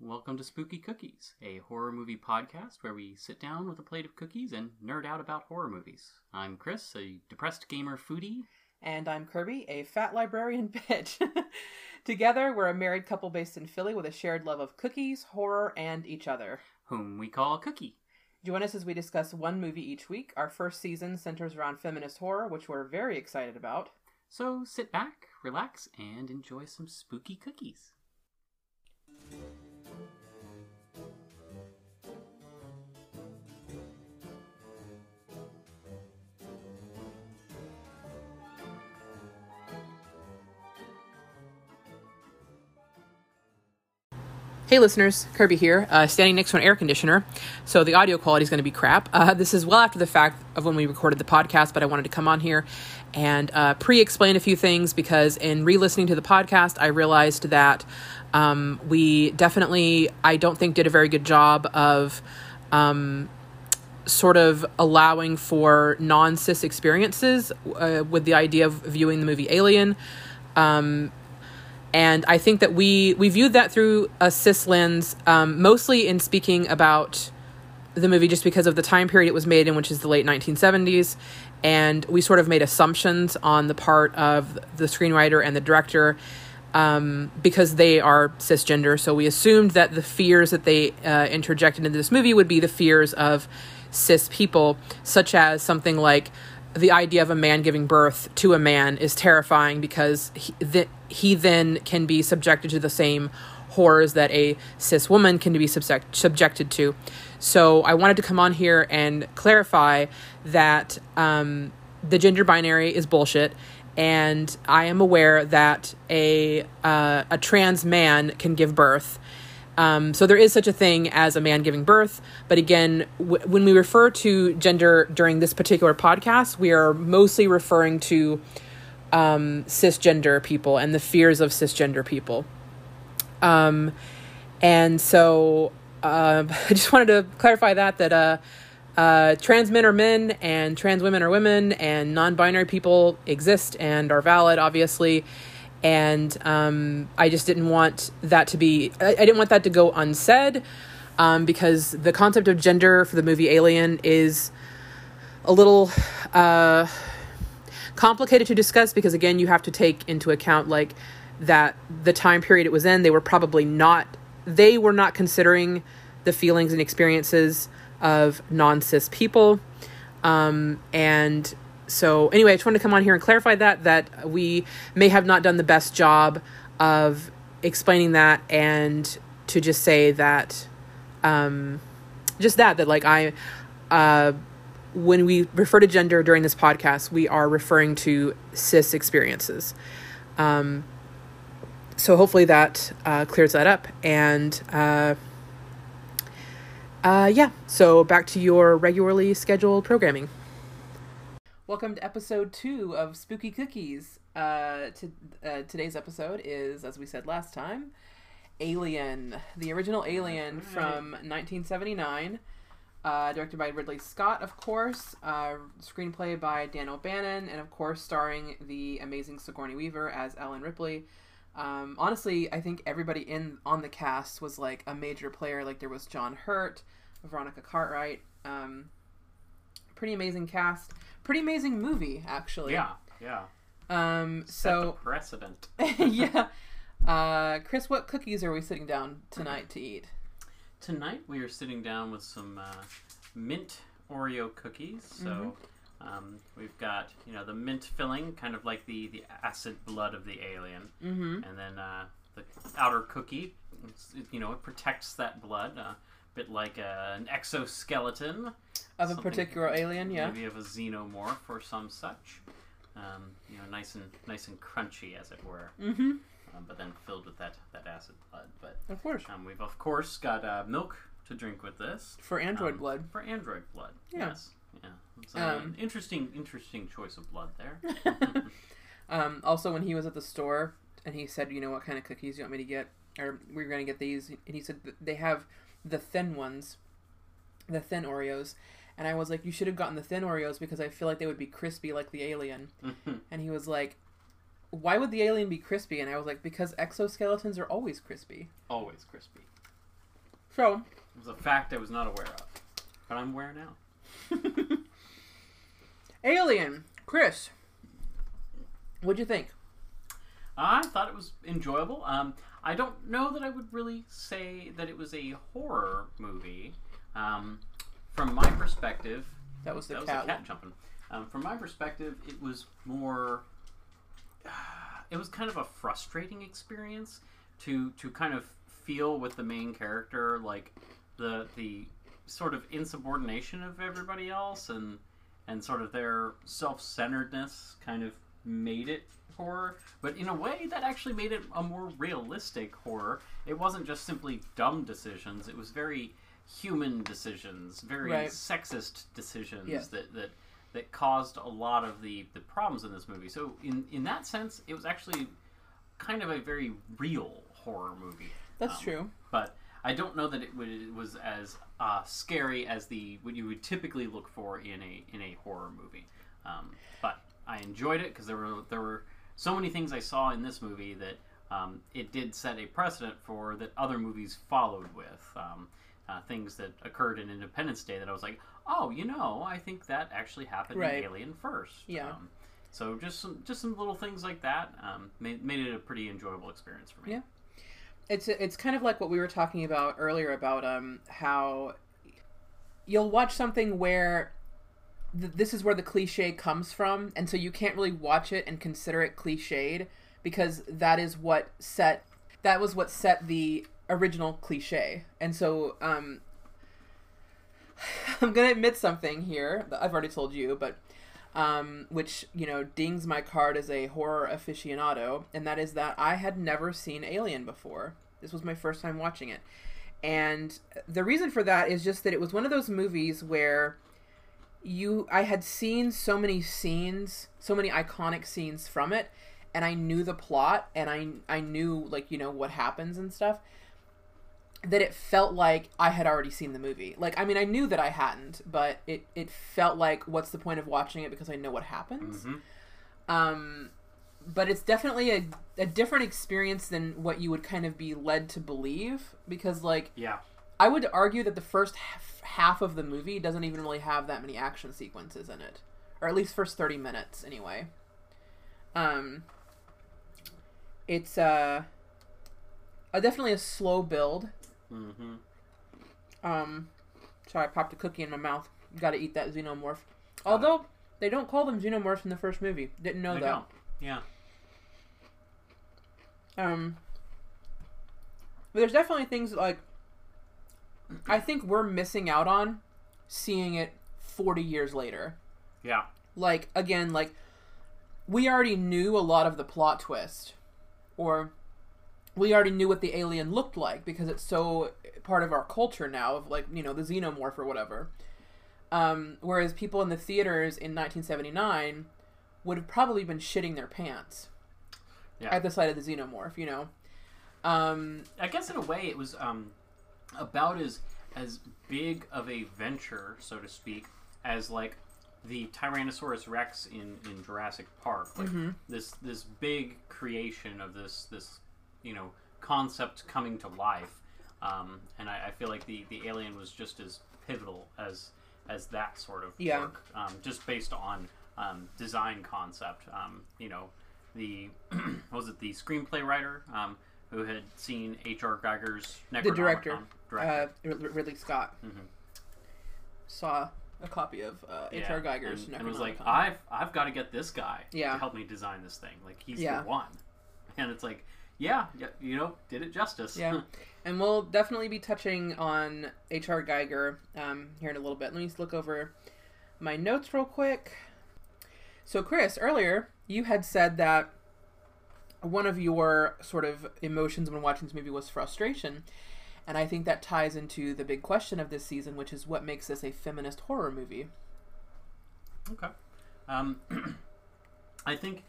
Welcome to Spooky Cookies, a horror movie podcast where we sit down with a plate of cookies and nerd out about horror movies. I'm Chris, a depressed gamer foodie. And I'm Kerbie, a fat librarian bitch. Together, we're a married couple based in Philly with a shared love of cookies, horror, and each other. Whom we call Cookie. Join us as we discuss one movie each week. Our first season centers around feminist horror, which we're very excited about. So sit back, relax, and enjoy some spooky cookies. Hey listeners, Kerbie here, uh, standing next to an air conditioner, so the audio quality is going to be crap. Uh, this is well after the fact of when we recorded the podcast, but I wanted to come on here and uh, pre explain a few things because in re listening to the podcast, I realized that um, we definitely, I don't think, did a very good job of. Um, sort of allowing for non cis experiences uh, with the idea of viewing the movie Alien. Um, and I think that we we viewed that through a cis lens, um, mostly in speaking about the movie just because of the time period it was made in, which is the late 1970s, and we sort of made assumptions on the part of the screenwriter and the director. Um, because they are cisgender, so we assumed that the fears that they uh, interjected into this movie would be the fears of cis people, such as something like the idea of a man giving birth to a man is terrifying because he, he then can be subjected to the same horrors that a cis woman can be subject- subjected to. So I wanted to come on here and clarify that um, the gender binary is bullshit, and I am aware that a uh, a trans man can give birth. Um, so there is such a thing as a man giving birth, but again, w- when we refer to gender during this particular podcast, we are mostly referring to um, cisgender people and the fears of cisgender people. Um, and so uh, I just wanted to clarify that that uh, uh, trans men are men and trans women are women and non-binary people exist and are valid, obviously. And um, I just didn't want that to be. I, I didn't want that to go unsaid um, because the concept of gender for the movie Alien is a little uh, complicated to discuss because again you have to take into account like that the time period it was in they were probably not they were not considering the feelings and experiences of non-cis people um, and so anyway i just wanted to come on here and clarify that that we may have not done the best job of explaining that and to just say that um, just that that like i uh, when we refer to gender during this podcast, we are referring to cis experiences. Um, so hopefully that uh, clears that up. And uh, uh, yeah, so back to your regularly scheduled programming. Welcome to episode two of Spooky Cookies. Uh, to, uh, today's episode is, as we said last time, Alien, the original Alien from 1979. Uh, directed by Ridley Scott, of course. Uh, screenplay by Dan O'Bannon, and of course, starring the amazing Sigourney Weaver as Ellen Ripley. Um, honestly, I think everybody in on the cast was like a major player. Like there was John Hurt, Veronica Cartwright. Um, pretty amazing cast. Pretty amazing movie, actually. Yeah, yeah. Um, Set so the precedent. yeah. Uh, Chris, what cookies are we sitting down tonight to eat? Tonight we are sitting down with some uh, mint Oreo cookies. So um, we've got you know the mint filling, kind of like the the acid blood of the alien, Mm-hmm. and then uh, the outer cookie, it's, you know, it protects that blood. A bit like uh, an exoskeleton Of a Something- particular alien, yeah. maybe of a xenomorph or some such. Um, you know, nice and nice and crunchy, as it were, Mm-hmm. um, but then filled with that that acid blood. But Of course. um, we've of course got uh, milk to drink with this For android um, blood. for android blood. Yeah. Yes, yeah. Uh, Um, an interesting interesting choice of blood there. Um, also, when he was at the store and he said, "You know what kind of cookies you want me to get?" or "We're going to get these," and he said, "They have the thin ones, the thin Oreos." And I was like, "You should have gotten the thin Oreos because I feel like they would be crispy like the alien." And he was like, "Why would the alien be crispy?" And I was like, "Because exoskeletons are always crispy." Always crispy. So, It was a fact I was not aware of, but I'm aware now. Alien, Chris, what'd you think? I thought it was enjoyable. Um, I don't know that I would really say that it was a horror movie. Um, from my perspective, That was the that was cat. cat jumping. Um, from my perspective, it was more. It was kind of a frustrating experience to to kind of feel with the main character, like the the sort of insubordination of everybody else, and and sort of their self centeredness, kind of made it horror. But in a way, that actually made it a more realistic horror. It wasn't just simply dumb decisions; it was very human decisions, very Right. sexist decisions Yeah. that that that caused a lot of the the problems in this movie. So in in that sense, it was actually kind of a very real horror movie. That's Um, true. But I don't know that it, would, it was as uh, scary as the what you would typically look for in a in a horror movie. Um, but I enjoyed it because there were there were so many things I saw in this movie that um, it did set a precedent for that other movies followed with. Um, uh, things that occurred in Independence Day that I was like, oh, you know, I think that actually happened Right. in Alien first. Yeah. Um, so just some just some little things like that um, made, made it a pretty enjoyable experience for me. Yeah. It's it's kind of like what we were talking about earlier about um how you'll watch something where th- this is where the cliche comes from, and so you can't really watch it and consider it cliched because that is what set that was what set the original cliche, and so um. I'm gonna admit something here. that I've already told you, but um, which you know dings my card as a horror aficionado, and that is that I had never seen Alien before. This was my first time watching it, and the reason for that is just that it was one of those movies where you I had seen so many scenes, so many iconic scenes from it, and I knew the plot, and I I knew like you know what happens and stuff that it felt like I had already seen the movie. Like, I mean, I knew that I hadn't, but it, it felt like, what's the point of watching it because I know what happens? Mhm. Um, but it's definitely a, a different experience than what you would kind of be led to believe because, like, Yeah. I would argue that the first half, half of the movie doesn't even really have that many action sequences in it, or at least first 30 minutes anyway. Um, it's uh, a, definitely a slow build. Mm-hmm. Um, sorry, I popped a cookie in my mouth. Got to eat that xenomorph. Although they don't call them xenomorphs in the first movie, didn't know that. don't. Yeah. Um, but there's definitely things like I think we're missing out on seeing it 40 years later. Yeah. Like again, like we already knew a lot of the plot twist, or we already knew what the alien looked like because it's so part of our culture now of like you know the xenomorph or whatever. Um, whereas people in the theaters in 1979 would have probably been shitting their pants Yeah. at the sight of the xenomorph, you know. Um, I guess in a way it was um, about as as big of a venture, so to speak, as like the Tyrannosaurus Rex in, in Jurassic Park. Like Mm-hmm. this this big creation of this this you know concept coming to life. Um, and I, I feel like the, the alien was just as pivotal as as that sort of Yeah. work, um, just based on um, design concept. Um, you know, the what was it the screenplay writer um, who had seen H.R. Giger's The director. Director. uh, Ridley Scott Mhm. saw a copy of uh, H.R. Giger's and, and was like, I've I've got to get this guy Yeah. to help me design this thing. Like he's Yeah. the one. And it's like, yeah, yeah, you know, did it justice. Yeah. And we'll definitely be touching on H.R. Giger um, here in a little bit. Let me just look over my notes real quick. So, Chris, earlier you had said that one of your sort of emotions when watching this movie was frustration. And I think that ties into the big question of this season, which is what makes this a feminist horror movie? Okay. Um, I think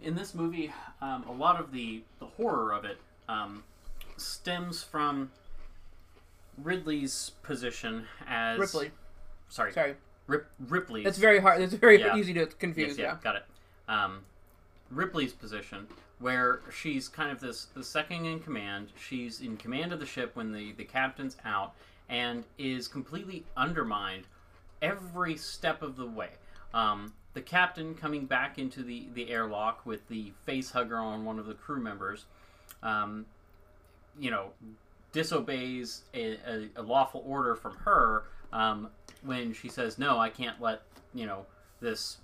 in this movie, um, a lot of the, the horror of it um, stems from Ridley's position as Ripley. Sorry, Sorry. Rip, Ripley's. That's very hard. It's very Yeah. easy to Yes, confuse. yeah, yeah. got it. Um, Ripley's position where she's kind of this the second in command. She's in command of the ship when the the captain's out, and is completely undermined every step of the way. Um, the captain coming back into the the airlock with the face hugger on one of the crew members, um, you know, disobeys a, a, a lawful order from her um, when she says, "No, I can't let you know this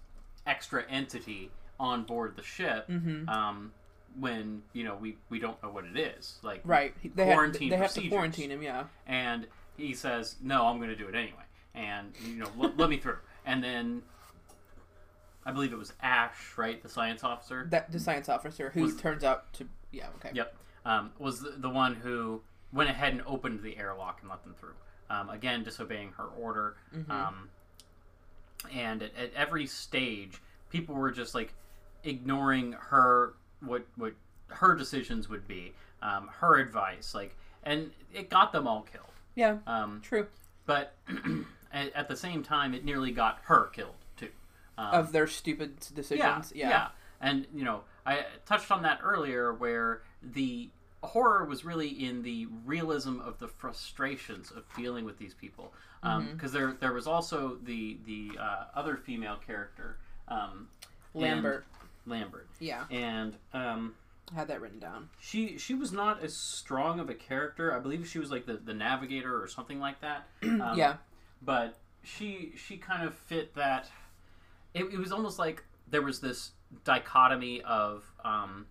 extra entity on board the ship." Mm-hmm. Um, when you know we we don't know what it is, like Right. They, have, quarantine they have to quarantine him. Yeah. and he says, "No, I'm going to do it anyway," and you know, let, let me through. And then I believe it was Ash, right, the science officer. That the science officer who Was- turns out to yeah okay. Yep, um, was the, the one who went ahead and opened the airlock and let them through. Um, again, disobeying her order. Mhm. Um, and at, at every stage, people were just like ignoring her what what her decisions would be, um, her advice, like, and it got them all killed. Yeah. Um, True. but at, at the same time, it nearly got her killed. Um, Of their stupid decisions. yeah, Yeah. and you know, I touched on that earlier, where the horror was really in the realism of the frustrations of dealing with these people, because there there was also the the uh, other female character, um, Lambert. Lambert, Yeah. and um, I had that written down. she she was not as strong of a character. I believe she was like the, the navigator or something like that. Um, yeah. but she she kind of fit that it, it was almost like there was this dichotomy of um,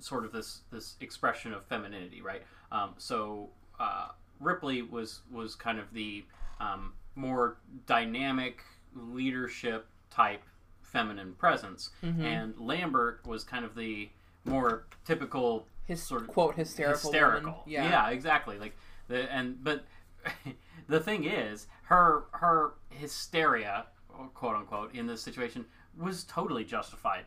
sort of this this expression of femininity right um, so uh, ripley was was kind of the um, more dynamic leadership type feminine presence Mhm. and lambert was kind of the more typical His sort of quote hysterical. hysterical. Yeah. exactly. Like the and but the thing is, her her hysteria, quote unquote, in this situation was totally justified.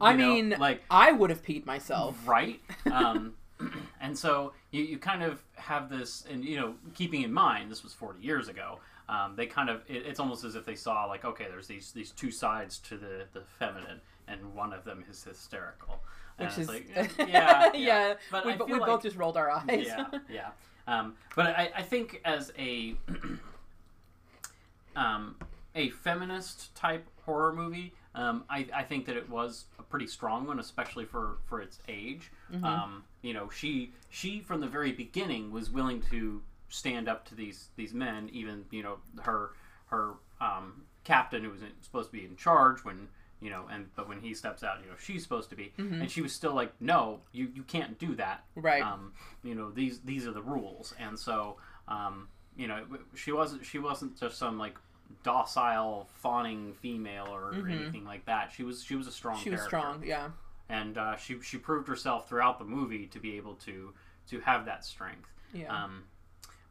I know, mean, like I would have peed myself. right. Um, and so you, you kind of have this, and you know, keeping in mind this was 40 years ago. Um, they kind of it, it's almost as if they saw like okay, there's these these two sides to the the feminine, and one of them is hysterical. Which it's is like, eh, yeah, yeah. But we we like- both just rolled our eyes. yeah, yeah. Um, but I, I think as a um, a feminist type horror movie, um, I, I think that it was a pretty strong one, especially for, for its age. Um, you know, she she from the very beginning was willing to stand up to these these men, even you know her her um, captain who was supposed to be in charge when you know, and but when he steps out, you know, she's supposed to be, and she was still like, no, you you can't do that, Right. um, you know these these are the rules. And so um, you know she wasn't she wasn't just some like docile fawning female or, or anything like that she was she was a strong she was character. strong. Yeah. and uh, she she proved herself throughout the movie to be able to to have that strength Yeah. um,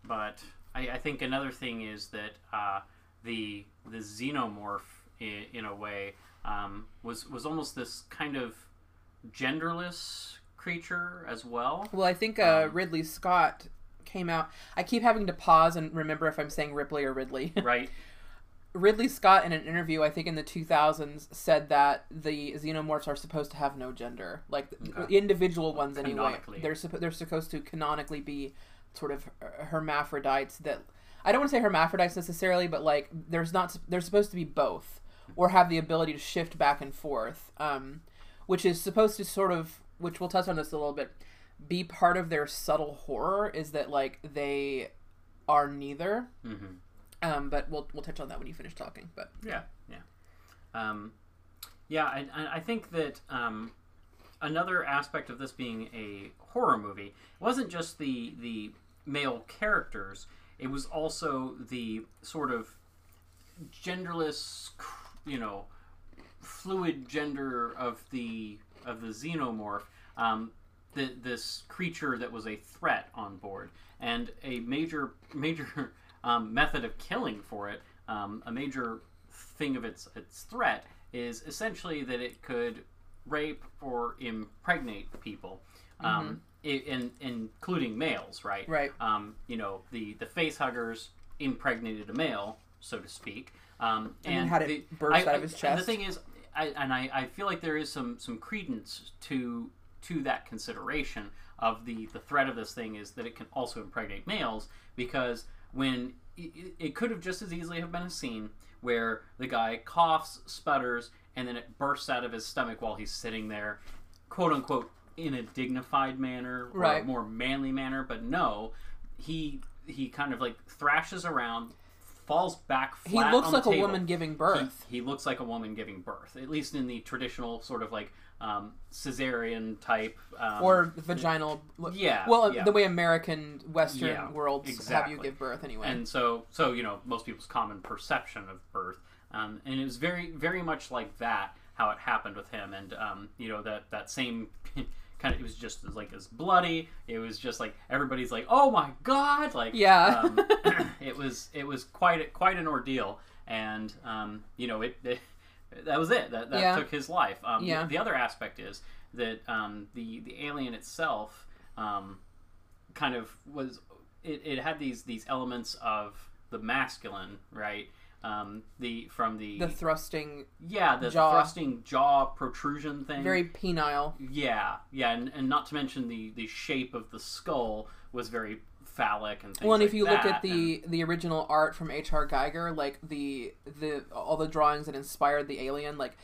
but I, I think another thing is that uh, the the xenomorph in, in a way um, was was almost this kind of genderless creature as well Well, I think uh, Um, Ridley Scott came out. I keep having to pause and remember if I'm saying Ripley or Ridley. right Ridley Scott, in an interview, I think in the 2000s, said that the xenomorphs are supposed to have no gender, like Okay. individual ones anyway. They're suppo- they're supposed to canonically be sort of hermaphrodites. That I don't want to say hermaphrodites necessarily, but like there's not they're supposed to be both or have the ability to shift back and forth, um, which is supposed to sort of which we'll touch on this a little bit. Be part of their subtle horror is that like they are neither. hmm Um, but we'll we'll touch on that when you finish talking. But Yeah, yeah, um, yeah. I, I think that um, another aspect of this being a horror movie wasn't just the the male characters; it was also the sort of genderless, you know, fluid gender of the of the xenomorph. Um, the, this creature that was a threat on board, and a major major um, method of killing for it. Um, a major thing of its its threat is essentially that it could rape or impregnate people, um, i in, including males. Right. Right. Um, you know the the face huggers impregnated a male, so to speak. Um, And then had it burst out of his and chest. The thing is, I, and I, I feel like there is some some credence to to that consideration of the the threat of this thing is that it can also impregnate males because when it, it could have just as easily have been a scene where the guy coughs, sputters, and then it bursts out of his stomach while he's sitting there, quote unquote, in a dignified manner or Right. a more manly manner. But no, he he kind of like thrashes around, falls back He looks on the like a table. woman giving He, birth. he looks like a woman giving birth, at least in the traditional sort of like um, cesarean type. Um, or vaginal. yeah, Well, yeah. the way American Western Yeah, worlds have you give birth anyway. and so so you know most people's common perception of birth um, and it was very very much like that how it happened with him and um, you know that that same kind of it was just like as bloody it was just like everybody's like oh my god like Yeah. um, it was it was quite a, quite an ordeal and um, you know it, it that was it that, that Yeah. took his life um, Yeah. the, the other aspect is that um, the the alien itself um, kind of was it, it had these these elements of the masculine right um, the from the, the thrusting, yeah the jaw. thrusting jaw protrusion thing very penile. yeah yeah and, and not to mention the the shape of the skull was very phallic and things Well, and if like you look at the the original art from H.R. Giger, like the the all the drawings that inspired the alien, like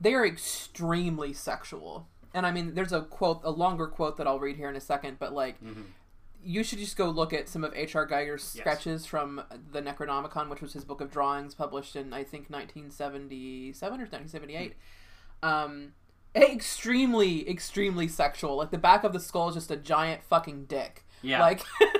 they are extremely sexual. And I mean, there's a quote, a longer quote that I'll read here in a second, but like. Mhm. You should just go look at some of H.R. Giger's Yes. sketches from the Necronomicon, which was his book of drawings published in, I think, 1977 or 1978. Um, extremely, extremely sexual. Like, the back of the skull is just a giant fucking dick. yeah Like,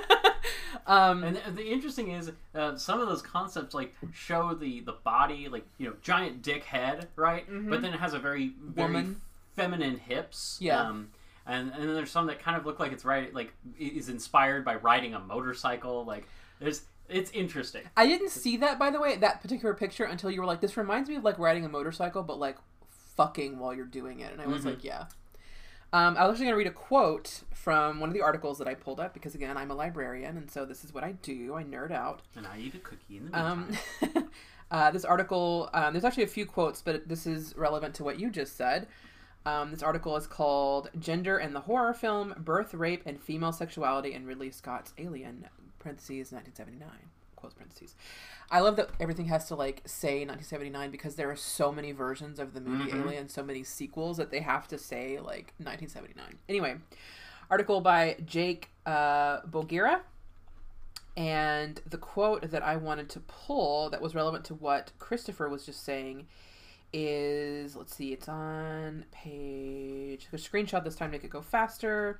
um, And the, the interesting is uh, some of those concepts like show the the body like you know giant dick head right, but then it has a very very Mm-hmm. Woman. feminine hips. Yeah. Um, and and then there's some that kind of look like it's right like is inspired by riding a motorcycle. Like there's it's interesting. I didn't see that, by the way, that particular picture until you were like, this reminds me of like riding a motorcycle, but like fucking while you're doing it. And I was Mhm. like, yeah. Um, I was actually going to read a quote from one of the articles that I pulled up because, again, I'm a librarian, and so this is what I do. I nerd out. And I eat a cookie in the meantime. Um, uh, this article, um, there's actually a few quotes, but this is relevant to what you just said. Um, this article is called Gender and the Horror Film Birth, Rape, and Female Sexuality in Ridley Scott's Alien, parentheses, 1979, close parentheses. I love that everything has to like say 1979 because there are so many versions of the movie Mhm. Alien, so many sequels that they have to say like 1979. Anyway, article by Jake uh, Bogira. And the quote that I wanted to pull that was relevant to what Christopher was just saying is let's see, it's on page. A screenshot this time to make it go faster.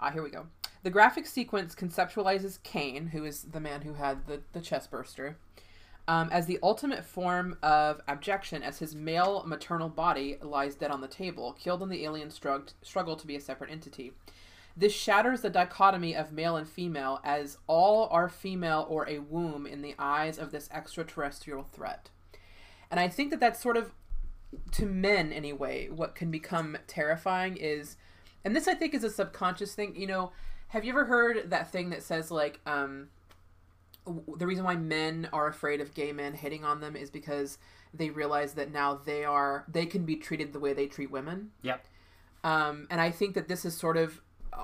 Ah, here we go. The graphic sequence conceptualizes Kane, who is the man who had the, the chest burster, um, as the ultimate form of abjection as his male maternal body lies dead on the table, killed in the alien strug- struggle to be a separate entity. This shatters the dichotomy of male and female, as all are female or a womb in the eyes of this extraterrestrial threat. And I think that that's sort of, to men anyway, what can become terrifying is, and this I think is a subconscious thing. You know, have you ever heard that thing that says like, um, the reason why men are afraid of gay men hitting on them is because they realize that now they are they can be treated the way they treat women. Yep. Um, and I think that this is sort of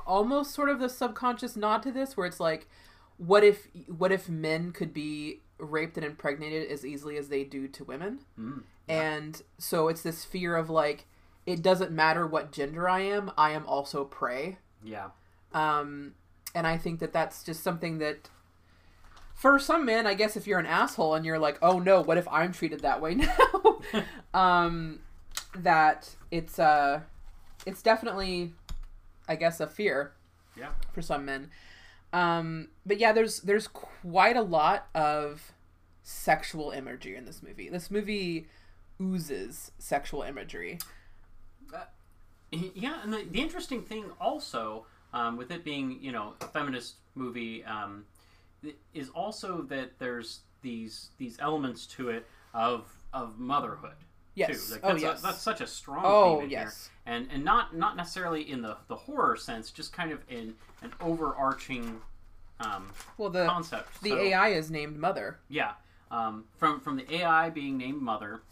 almost sort of the subconscious nod to this, where it's like, what if what if men could be raped and impregnated as easily as they do to women? Mm. And so it's this fear of like, it doesn't matter what gender I am, I am also prey. Yeah. Um, and I think that that's just something that, for some men, I guess if you're an asshole and you're like, oh no, what if I'm treated that way now? um, that it's uh, it's definitely, I guess, a fear Yeah. for some men. Um, but yeah, there's there's quite a lot of sexual imagery in this movie. This movie oozes sexual imagery. Yeah, and the, the interesting thing also um, with it being you know a feminist movie um, is also that there's these these elements to it of of motherhood Yes. too. Like, oh that's, yes. a, that's such a strong oh theme in here. yes. and and not not necessarily in the the horror sense, just kind of in an overarching um, Well, the concept. the So- AI is named Mother. yeah, um, from from the AI being named Mother,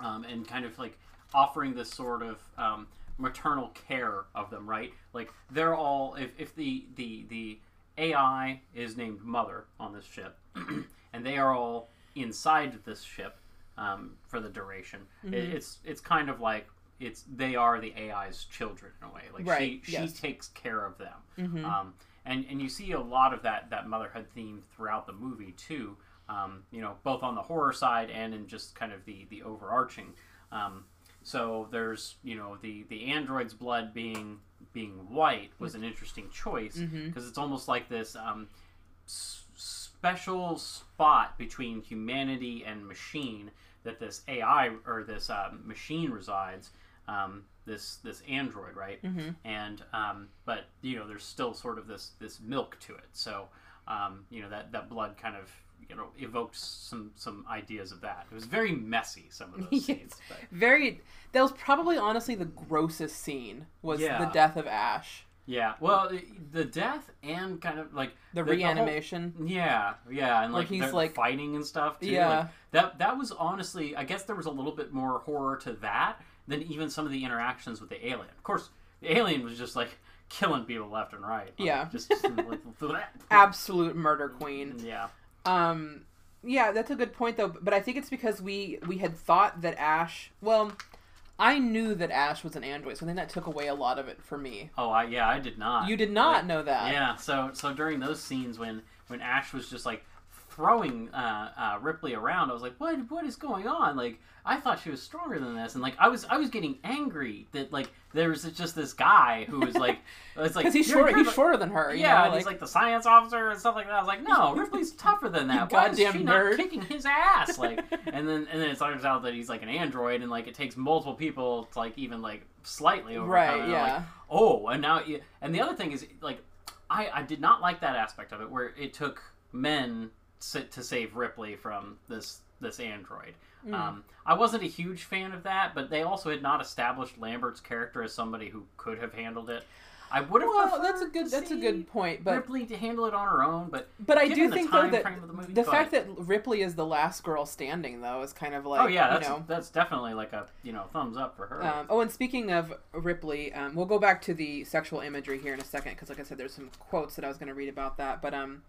um, and kind of like offering this sort of um, maternal care of them, right? Like they're all if, if the the the AI is named Mother on this ship, and they are all inside this ship um, for the duration. It, it's it's kind of like it's they are the AI's children in a way. Like Right, she yes. she takes care of them. Um, and and you see a lot of that that motherhood theme throughout the movie too. Um, you know, both on the horror side and in just kind of the the overarching. Um, so there's you know the the android's blood being being white was an interesting choice because it's almost like this um, s- special spot between humanity and machine that this AI or this um, machine resides. Um, this this android, right? Mm-hmm. And um, but you know, there's still sort of this this milk to it. So um, you know that that blood kind of you know evoked some some ideas of that. It was very messy. Some of those scenes. But, Very. That was probably honestly the grossest scene was Yeah. the death of Ash, yeah. Well, the- the death and kind of like the, the whole- reanimation. Yeah, yeah, and Like, like, he's, like- fighting and stuff too. Yeah. Like, that that was honestly, I guess there was a little bit more horror to that than even some of the interactions with the alien. Of course, the alien was just like killing people left and right. Like, Yeah. just, just like, Absolute murder queen. yeah, Um, yeah, that's a good point though. But I think it's because we we had thought that Ash. Well, I knew that Ash was an android, so I think that took away a lot of it for me. Oh, I yeah, I did not. You did not Like, know that. Yeah, so so during those scenes when when Ash was just like throwing uh, uh, Ripley around, I was like, what what is going on? Like I thought she was stronger than this, and like I was I was getting angry that like there was just this guy who was like it's like he's you're- short. you're He's shorter than her. You Yeah, know, and he's like the science officer and stuff like that. I was like, no, Ripley's tougher than that. Why is goddamn she nerd. not kicking his ass? Like, and then and then it turns out that he's like an android, and like it takes multiple people to like even like slightly overcome. Right, it. And I'm yeah. Like, oh, and now and the other thing is like, I I did not like that aspect of it where it took men to, to save Ripley from this this android. Hmm. Um, I wasn't a huge fan of that, but they also had not established Lambert's character as somebody who could have handled it. I would have. well, that's a good that's a good point. But Ripley to handle it on her own, but but I do think though that the, movie, the fact that Ripley is the last girl standing though is kind of like oh yeah, that's you know. that's definitely like a you know thumbs up for her. Um, oh, and speaking of Ripley, um, we'll go back to the sexual imagery here in a second because, like I said, there's some quotes that I was going to read about that. But um,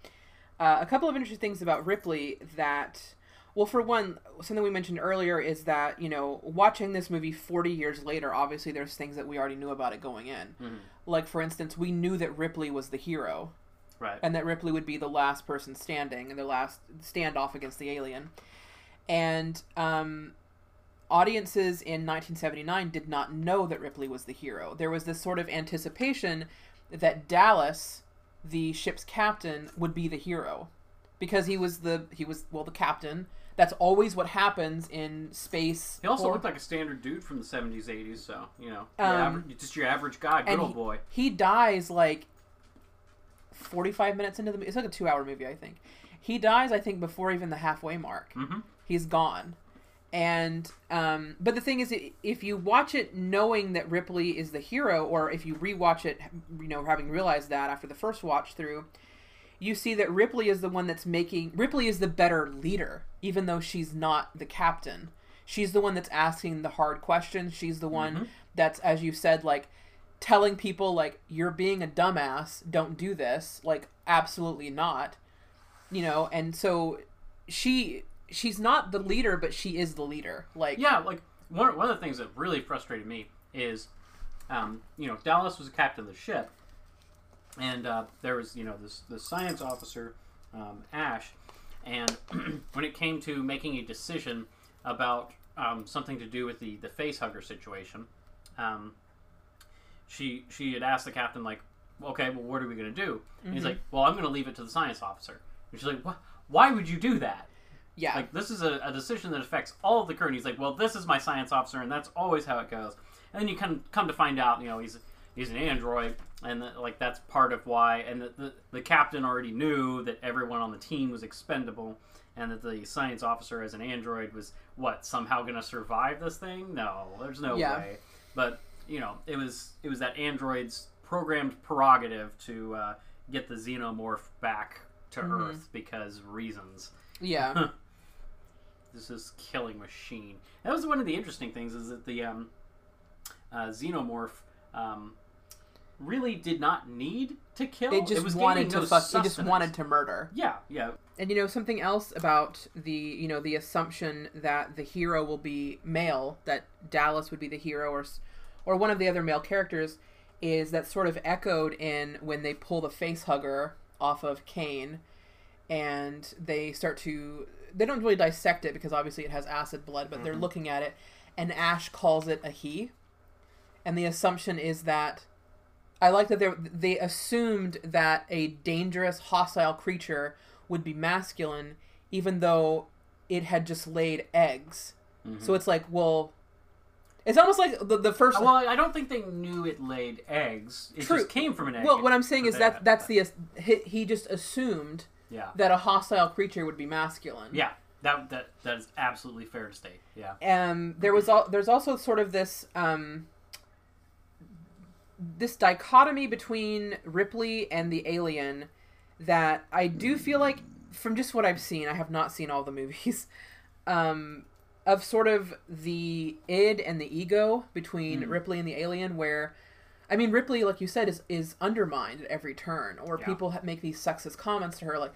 uh, a couple of interesting things about Ripley that, well, for one, something we mentioned earlier is that you know, watching this movie 40 years later, obviously there's things that we already knew about it going in. Mhm. Like, for instance, we knew that Ripley was the hero right. and that Ripley would be the last person standing and the last standoff against the alien. And um, audiences in 1979 did not know that Ripley was the hero. There was this sort of anticipation that Dallas, the ship's captain, would be the hero because he was the he was well the captain. That's always what happens in space. He also looked like a standard dude from the seventies, eighties. So you know, Um, just your average guy, good and old he- boy. He dies like 45 minutes into the movie. It's like a two hour movie, I think. He dies, I think, before even the halfway mark. hmm He's gone. And, um, but the thing is, if you watch it knowing that Ripley is the hero, or if you rewatch it, you know, having realized that after the first watch through, you see that Ripley is the one that's making, Ripley is the better leader, even though she's not the captain. She's the one that's asking the hard questions. She's the one Mhm. that's, as you said, like, telling people like you're being a dumbass don't do this like absolutely not you know and so she she's not the leader but she is the leader like Yeah, like one one of the things that really frustrated me is, um, you know, Dallas was a captain of the ship, and uh, there was you know this this science officer, um, Ash, and when it came to making a decision about um, something to do with the the face hugger situation, um, she she had asked the captain like, okay, well, what are we going to do? And he's like, well, I'm going to leave it to the science officer. And she's like, what? Why would you do that? Yeah Like this is a, a decision that affects all of the crew. And he's like, well, this is my science officer, and that's always how it goes. And then you come come to find out, you know, he's he's an android, and that, like that's part of why. And the, the the captain already knew that everyone on the team was expendable, and that the science officer as an android was what somehow going to survive this thing. No, there's no Yeah. way. But you know, it was it was that android's programmed prerogative to uh, get the xenomorph back to Mhm. Earth because reasons. yeah this is killing machine. That was one of the interesting things is that the um, uh, xenomorph um, really did not need to kill. It just was wanted to no fuck. It just wanted to murder. Yeah, yeah. And you know something else about the you know the assumption that the hero will be male, that Dallas would be the hero, or or one of the other male characters, is that sort of echoed in when they pull the face hugger off of Kane, and they start to they don't really dissect it because obviously it has acid blood, but they're mm-hmm. looking at it, and Ash calls it a he, and the assumption is that I like that they they assumed that a dangerous, hostile creature would be masculine, even though it had just laid eggs. So mm-hmm. it's like, well, it's almost like the, the first. Well, I don't think they knew it laid eggs. It True. just came from an egg. well, what I'm saying is they that that's the he, he just assumed yeah, that a hostile creature would be masculine. yeah. That that that is absolutely fair to state. Yeah. um, there was all there's also sort of this um, this dichotomy between Ripley and the alien that I do feel like from just what I've seen, I have not seen all the movies, um, of sort of the id and the ego between Ripley and the alien, where. I mean, Ripley, like you said, is is undermined at every turn, or Yeah. people make these sexist comments to her. Like,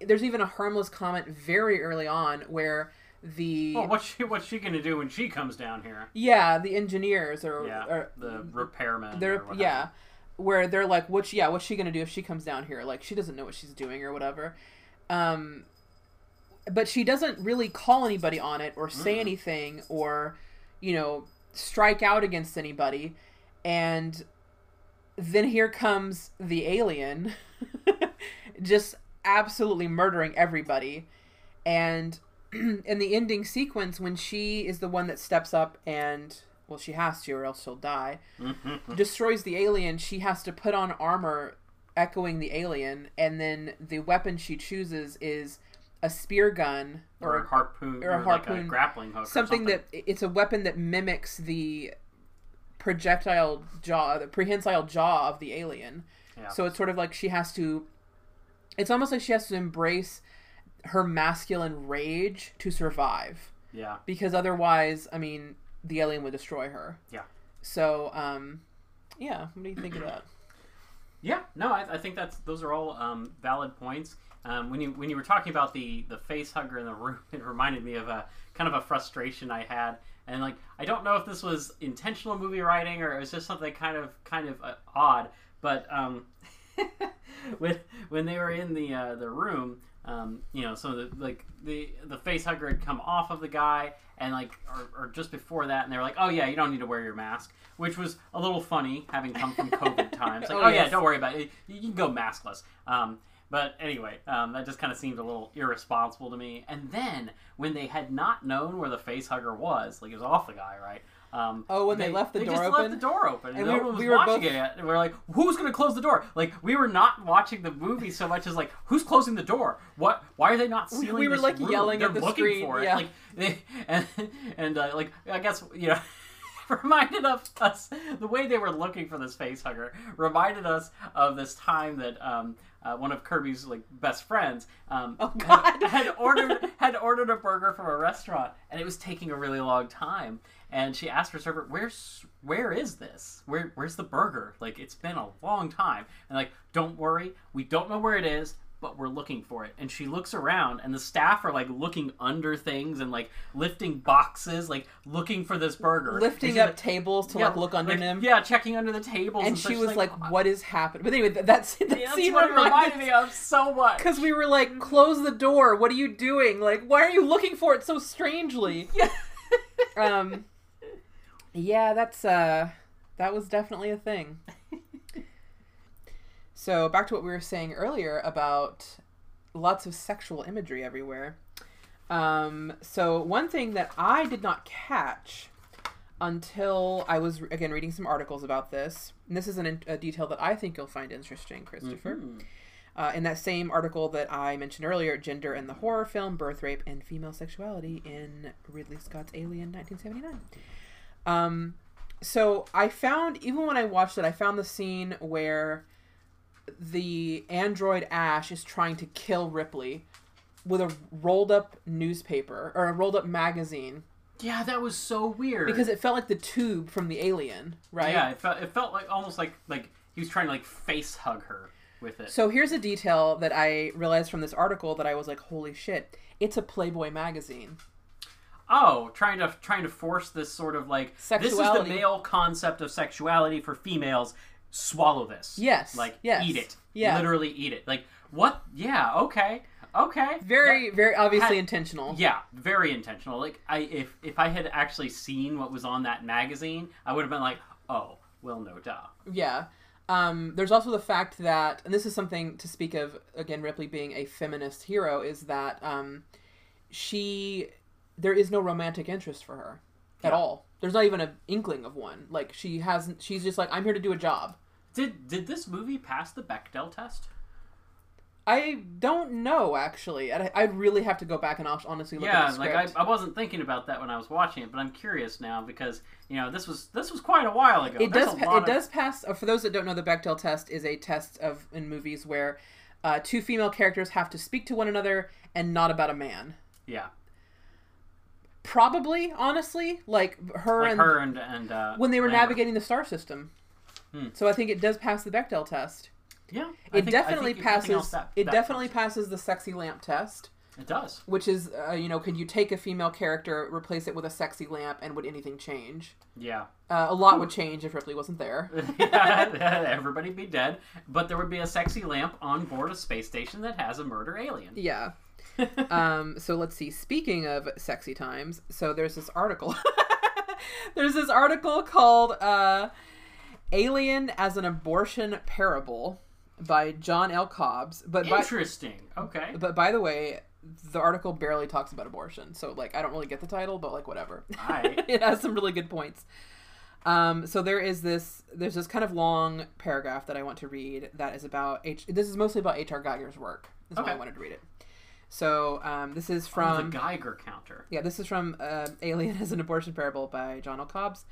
there's even a harmless comment very early on where the Well, what's she what's she gonna do when she comes down here? yeah, the engineers or, Yeah, or the repairman. they're yeah, where they're like, "What's yeah, what's she gonna do if she comes down here? Like, she doesn't know what she's doing or whatever." Um, but she doesn't really call anybody on it or say anything or, you know, strike out against anybody, and then here comes the alien, just absolutely murdering everybody, and in the ending sequence when she is the one that steps up and well she has to or else she'll die destroys the alien she has to put on armor echoing the alien. And then the weapon she chooses is a spear gun or, or, a harpoon, or a like harpoon, a grappling hook, or something, that it's a weapon that mimics the projectile jaw the prehensile jaw of the alien Yeah. so it's sort of like she has to it's almost like she has to embrace her masculine rage to survive yeah, because otherwise i mean the alien would destroy her yeah, so um yeah what do you think of that yeah. No, I, I think that's those are all um, valid points. Um, when you when you were talking about the the face hugger in the room, it reminded me of a kind of a frustration I had, and like I don't know if this was intentional movie writing or it was just something kind of kind of uh, odd, but um, when when they were in the uh, the room, um, you know, so the like the the face hugger had come off of the guy, and like or, or just before that, and they were like, oh yeah, you don't need to wear your mask, which was a little funny having come from COVID times. Like, Oh, oh, yeah, yes. don't worry about it, you can go maskless. Um, but anyway, um, that just kind of seemed a little irresponsible to me. And then when they had not known where the face hugger was, like it was off the guy, right? Um, Oh, when they left the door just open? left the door open, and, we- was we were watching both- it. And we're like, "Who's going to close the door?" Like we were not watching the movie so much as like, "Who's closing the door? What? Why are they not We- sealing we were, this like, room? yelling They're at the looking screen, for it." yeah. Like, they, and and uh, like I guess you know. reminded of us the way they were looking for this face hugger reminded us of this time that um, uh, one of Kerbie's like best friends um, Oh, had- had ordered had ordered a burger from a restaurant and it was taking a really long time. And she asked her server where's where is this? Where where's the burger? Like it's been a long time. And like don't worry. We don't know where it is but we're looking for it and she looks around and the staff are like looking under things and like lifting boxes like looking for this burger lifting up like- tables to yeah, like look under like, him yeah checking under the tables and such, she was like, "What is happening?" But anyway, that, that's that Yeah, that's scene what reminded me of so much because we were like, "Close the door! What are you doing? Like, why are you looking for it so strangely?" yeah. um, yeah, that's uh, that was definitely a thing. So back to what we were saying earlier about lots of sexual imagery everywhere. Um, so one thing that I did not catch until I was again reading some articles about this, and this is an, a detail that I think you'll find interesting, Christopher. Mhm. Uh, in that same article that I mentioned earlier, Gender and the Horror Film, Birth Rape, and Female Sexuality in Ridley Scott's Alien 1979. Um, so I found, even when I watched it, I found the scene where the android Ash is trying to kill Ripley with a rolled up newspaper or a rolled up magazine Yeah, that was so weird. because it felt like the tube from the Alien, right? yeah, it felt it felt like almost like like he was trying to like face hug her with it. So here's a detail that I realized from this article that I was like, holy shit! It's a Playboy magazine. oh, trying to trying to force this sort of like this is the male concept of sexuality for females. Swallow this. Yes, Like yes, eat it. yeah. Literally eat it. Like what? Yeah. Okay. Okay. Very, very obviously had- intentional. Yeah, very intentional. Like I if if I had actually seen what was on that magazine, I would have been like, "Oh, well, no duh." Yeah. Um, there's also the fact that, and this is something to speak of, again, Ripley being a feminist hero, is that um, she, there is no romantic interest for her at all. There's not even an inkling of one. Like, she hasn't, she's just like, I'm here to do a job. Did did this movie pass the Bechdel test? I don't know, actually. I'd, I'd really have to go back and honestly look yeah, at the like. I, I wasn't thinking about that when I was watching it, but I'm curious now because you know this was this was quite a while ago. it There's does a pa- lot it of- does pass uh, for those that don't know the bechdel test is a test of in movies where uh, two female characters have to speak to one another and not about a man yeah, probably honestly like her like and her and and uh, when they were Lambert. navigating the star system Hmm. so i think it does pass the bechdel test Yeah, I it think- definitely think everything else passes that- it that definitely passes the sexy lamp test It does. which is uh, you know could you take a female character replace it with a sexy lamp and would anything change Yeah, uh, a lot would change if ripley wasn't there everybody'd be dead, but there would be a sexy lamp on board a space station that has a murder alien. Yeah. um, so let's see. Speaking of sexy times, so there's this article. there's this article called uh, "Alien as an Abortion Parable" by John L. Cobbs. But by, Interesting. Okay. but by the way, the article barely talks about abortion, so like I don't really get the title, but like whatever. It has some really good points. Um, so there is this there's this kind of long paragraph that I want to read that is about H. This is mostly about H.R. Giger's work. That's why I wanted to read it. So um, this is Oh, from the Geiger counter. yeah, this is from uh, Alien as an Abortion Parable by John L. Cobbs.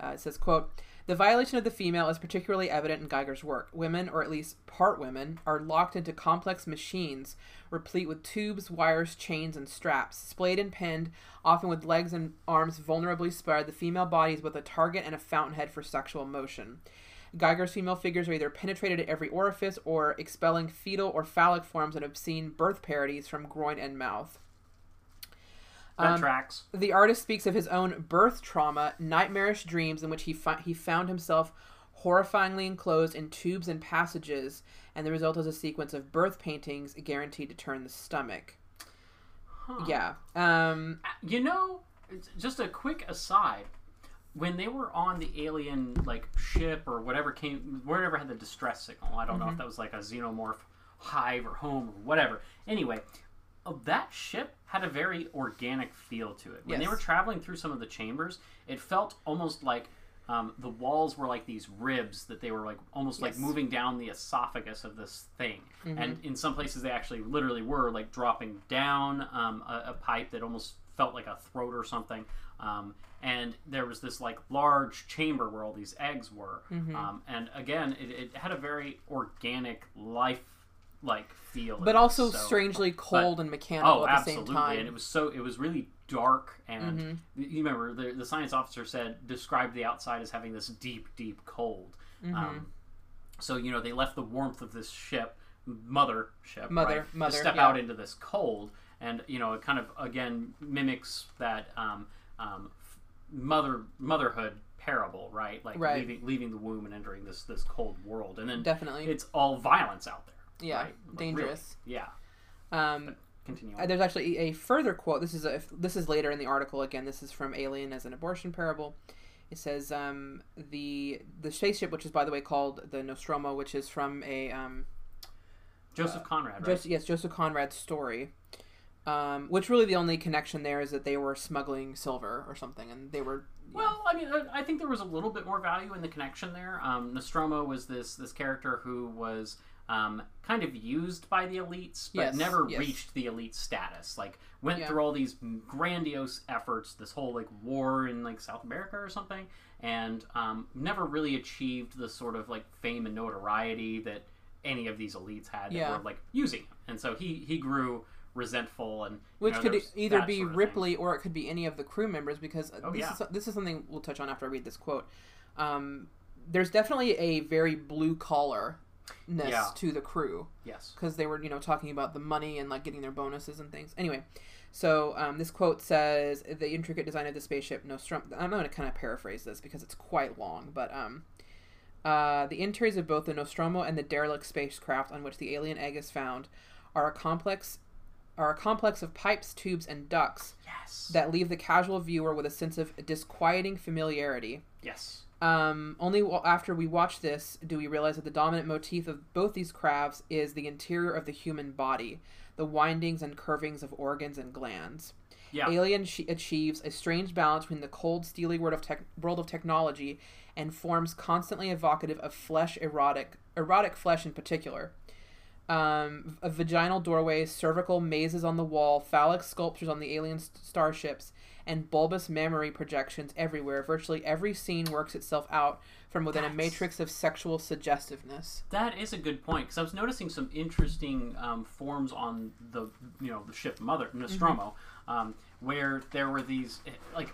Uh, it says, quote, The violation of the female is particularly evident in Giger's work. Women, or at least part women, are locked into complex machines replete with tubes, wires, chains, and straps. Splayed and pinned, often with legs and arms vulnerably spread, the female body is both a target and a fountainhead for sexual motion. Giger's female figures are either penetrated at every orifice or expelling fetal or phallic forms and obscene birth parodies from groin and mouth. Um, tracks. The artist speaks of his own birth trauma, nightmarish dreams in which he fi- he found himself horrifyingly enclosed in tubes and passages, and the result is a sequence of birth paintings guaranteed to turn the stomach. Huh. Yeah. Um, You know, just a quick aside. When they were on the alien like ship or whatever came, whatever had the distress signal. I don't know if that was like a xenomorph hive or home or whatever. Anyway, uh, that ship had a very organic feel to it. When they were traveling through some of the chambers, it felt almost like um, the walls were like these ribs that they were like almost like moving down the esophagus of this thing. And in some places, they actually literally were like dropping down um, a, a pipe that almost felt like a throat or something. Um, and there was this like large chamber where all these eggs were. Um, and again, it, it had a very organic life like feel. but also So- strangely cold and mechanical Oh, at the absolutely! same time. And it was so it was really dark, and Mm-hmm. you remember the the science officer said described the outside as having this deep, deep cold. Mm-hmm. Um, so you know they left the warmth of this ship, mother ship, Mother- right, mother, to step yeah. out into this cold, and you know it kind of again mimics that um, um, mother motherhood parable, right? Like Right. leaving leaving the womb and entering this this cold world, and then Definitely. it's all violence out there. Yeah, right? Like, dangerous. really. Yeah. Um, Continue. Uh, There's actually a further quote. This is a, this is later in the article. Again, this is from Alien as an abortion parable. It says um, the the spaceship, which is by the way called the Nostromo, which is from a um, Joseph Conrad, right? Joseph, yes Joseph Conrad's story. Um, which really the only connection there is that they were smuggling silver or something, and they were Well, I mean, I- I think there was a little bit more value in the connection there. Um, Nostromo was this this character who was um, kind of used by the elites, but Yes, never yes. reached the elite status. Like went Yeah. through all these grandiose efforts, this whole like war in like South America or something, and um, never really achieved the sort of like fame and notoriety that any of these elites had that Yeah. were like using him. And so he he grew resentful and which know, could either be sort of thing. Ripley or it could be any of the crew members because Oh, this yeah. is this is something we'll touch on after I read this quote. Um, there's definitely a very blue collar ness Yeah. to the crew Yes. because they were you know talking about the money and like getting their bonuses and things. Anyway, so um, this quote says the intricate design of the spaceship Nostrum. I'm going to kind of paraphrase this because it's quite long, but um, uh, the interiors of both the Nostromo and the derelict spacecraft on which the alien egg is found are a complex are a complex of pipes, tubes, and ducts Yes. that leave the casual viewer with a sense of disquieting familiarity. yes. Um, only after we watch this do we realize that the dominant motif of both these crafts is the interior of the human body, the windings and curvings of organs and glands. Yeah. Alien sh- achieves a strange balance between the cold, steely world of, tech- world of technology and forms constantly evocative of flesh erotic, erotic flesh in particular. Um, v- vaginal doorways, cervical mazes on the wall, phallic sculptures on the alien st- starships, and bulbous mammary projections everywhere. Virtually every scene works itself out from within a matrix of sexual suggestiveness. That is a good point because I was noticing some interesting um, forms on the you know the ship Mother Nostromo, um, where there were these eh, like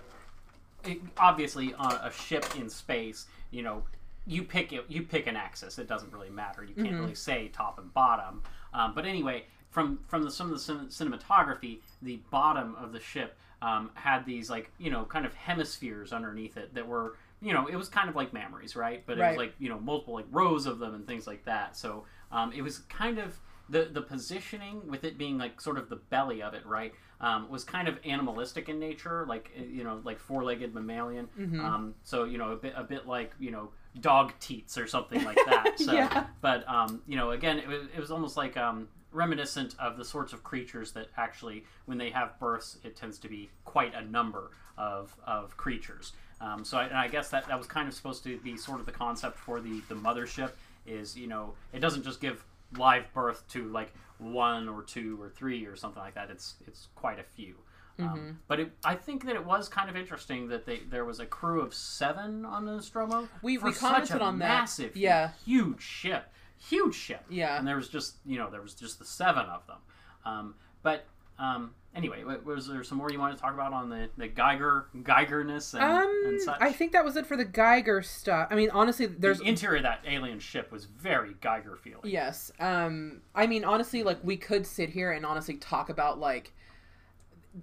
it, obviously on a ship in space, you know, you pick it, you pick an axis. It doesn't really matter. You can't really say top and bottom. Um, but anyway, from from the some of the cin- cinematography, the bottom of the ship um, had these like you know kind of hemispheres underneath it that were you know it was kind of like memories, right? But it Right. was like you know multiple like rows of them and things like that. So um, it was kind of the the positioning with it being like sort of the belly of it, right? Um, was kind of animalistic in nature, like you know, like four-legged mammalian. Um, so you know, a bit a bit like you know, dog teats or something like that. So, Yeah. but um, you know, again, it was, it was almost like um, reminiscent of the sorts of creatures that actually, when they have births, it tends to be quite a number of of creatures. Um, so I, and I guess that that was kind of supposed to be sort of the concept for the the mothership is you know it doesn't just give live birth to like one or two or three or something like that. It's it's quite a few. Mm-hmm. Um, but it, I think that it was kind of interesting that they there was a crew of seven on the Nostromo. We- we commented on that. massive, Yeah. huge ship, huge ship. Yeah. and there was just you know there was just the seven of them. Um, but um, anyway, was there some more you wanted to talk about on the the Giger Gigerness and, Um, and such? I think that was it for the Giger stuff. I mean, honestly, there's the interior of that alien ship was very Giger feeling. Yes. Um I mean honestly like we could sit here and honestly talk about like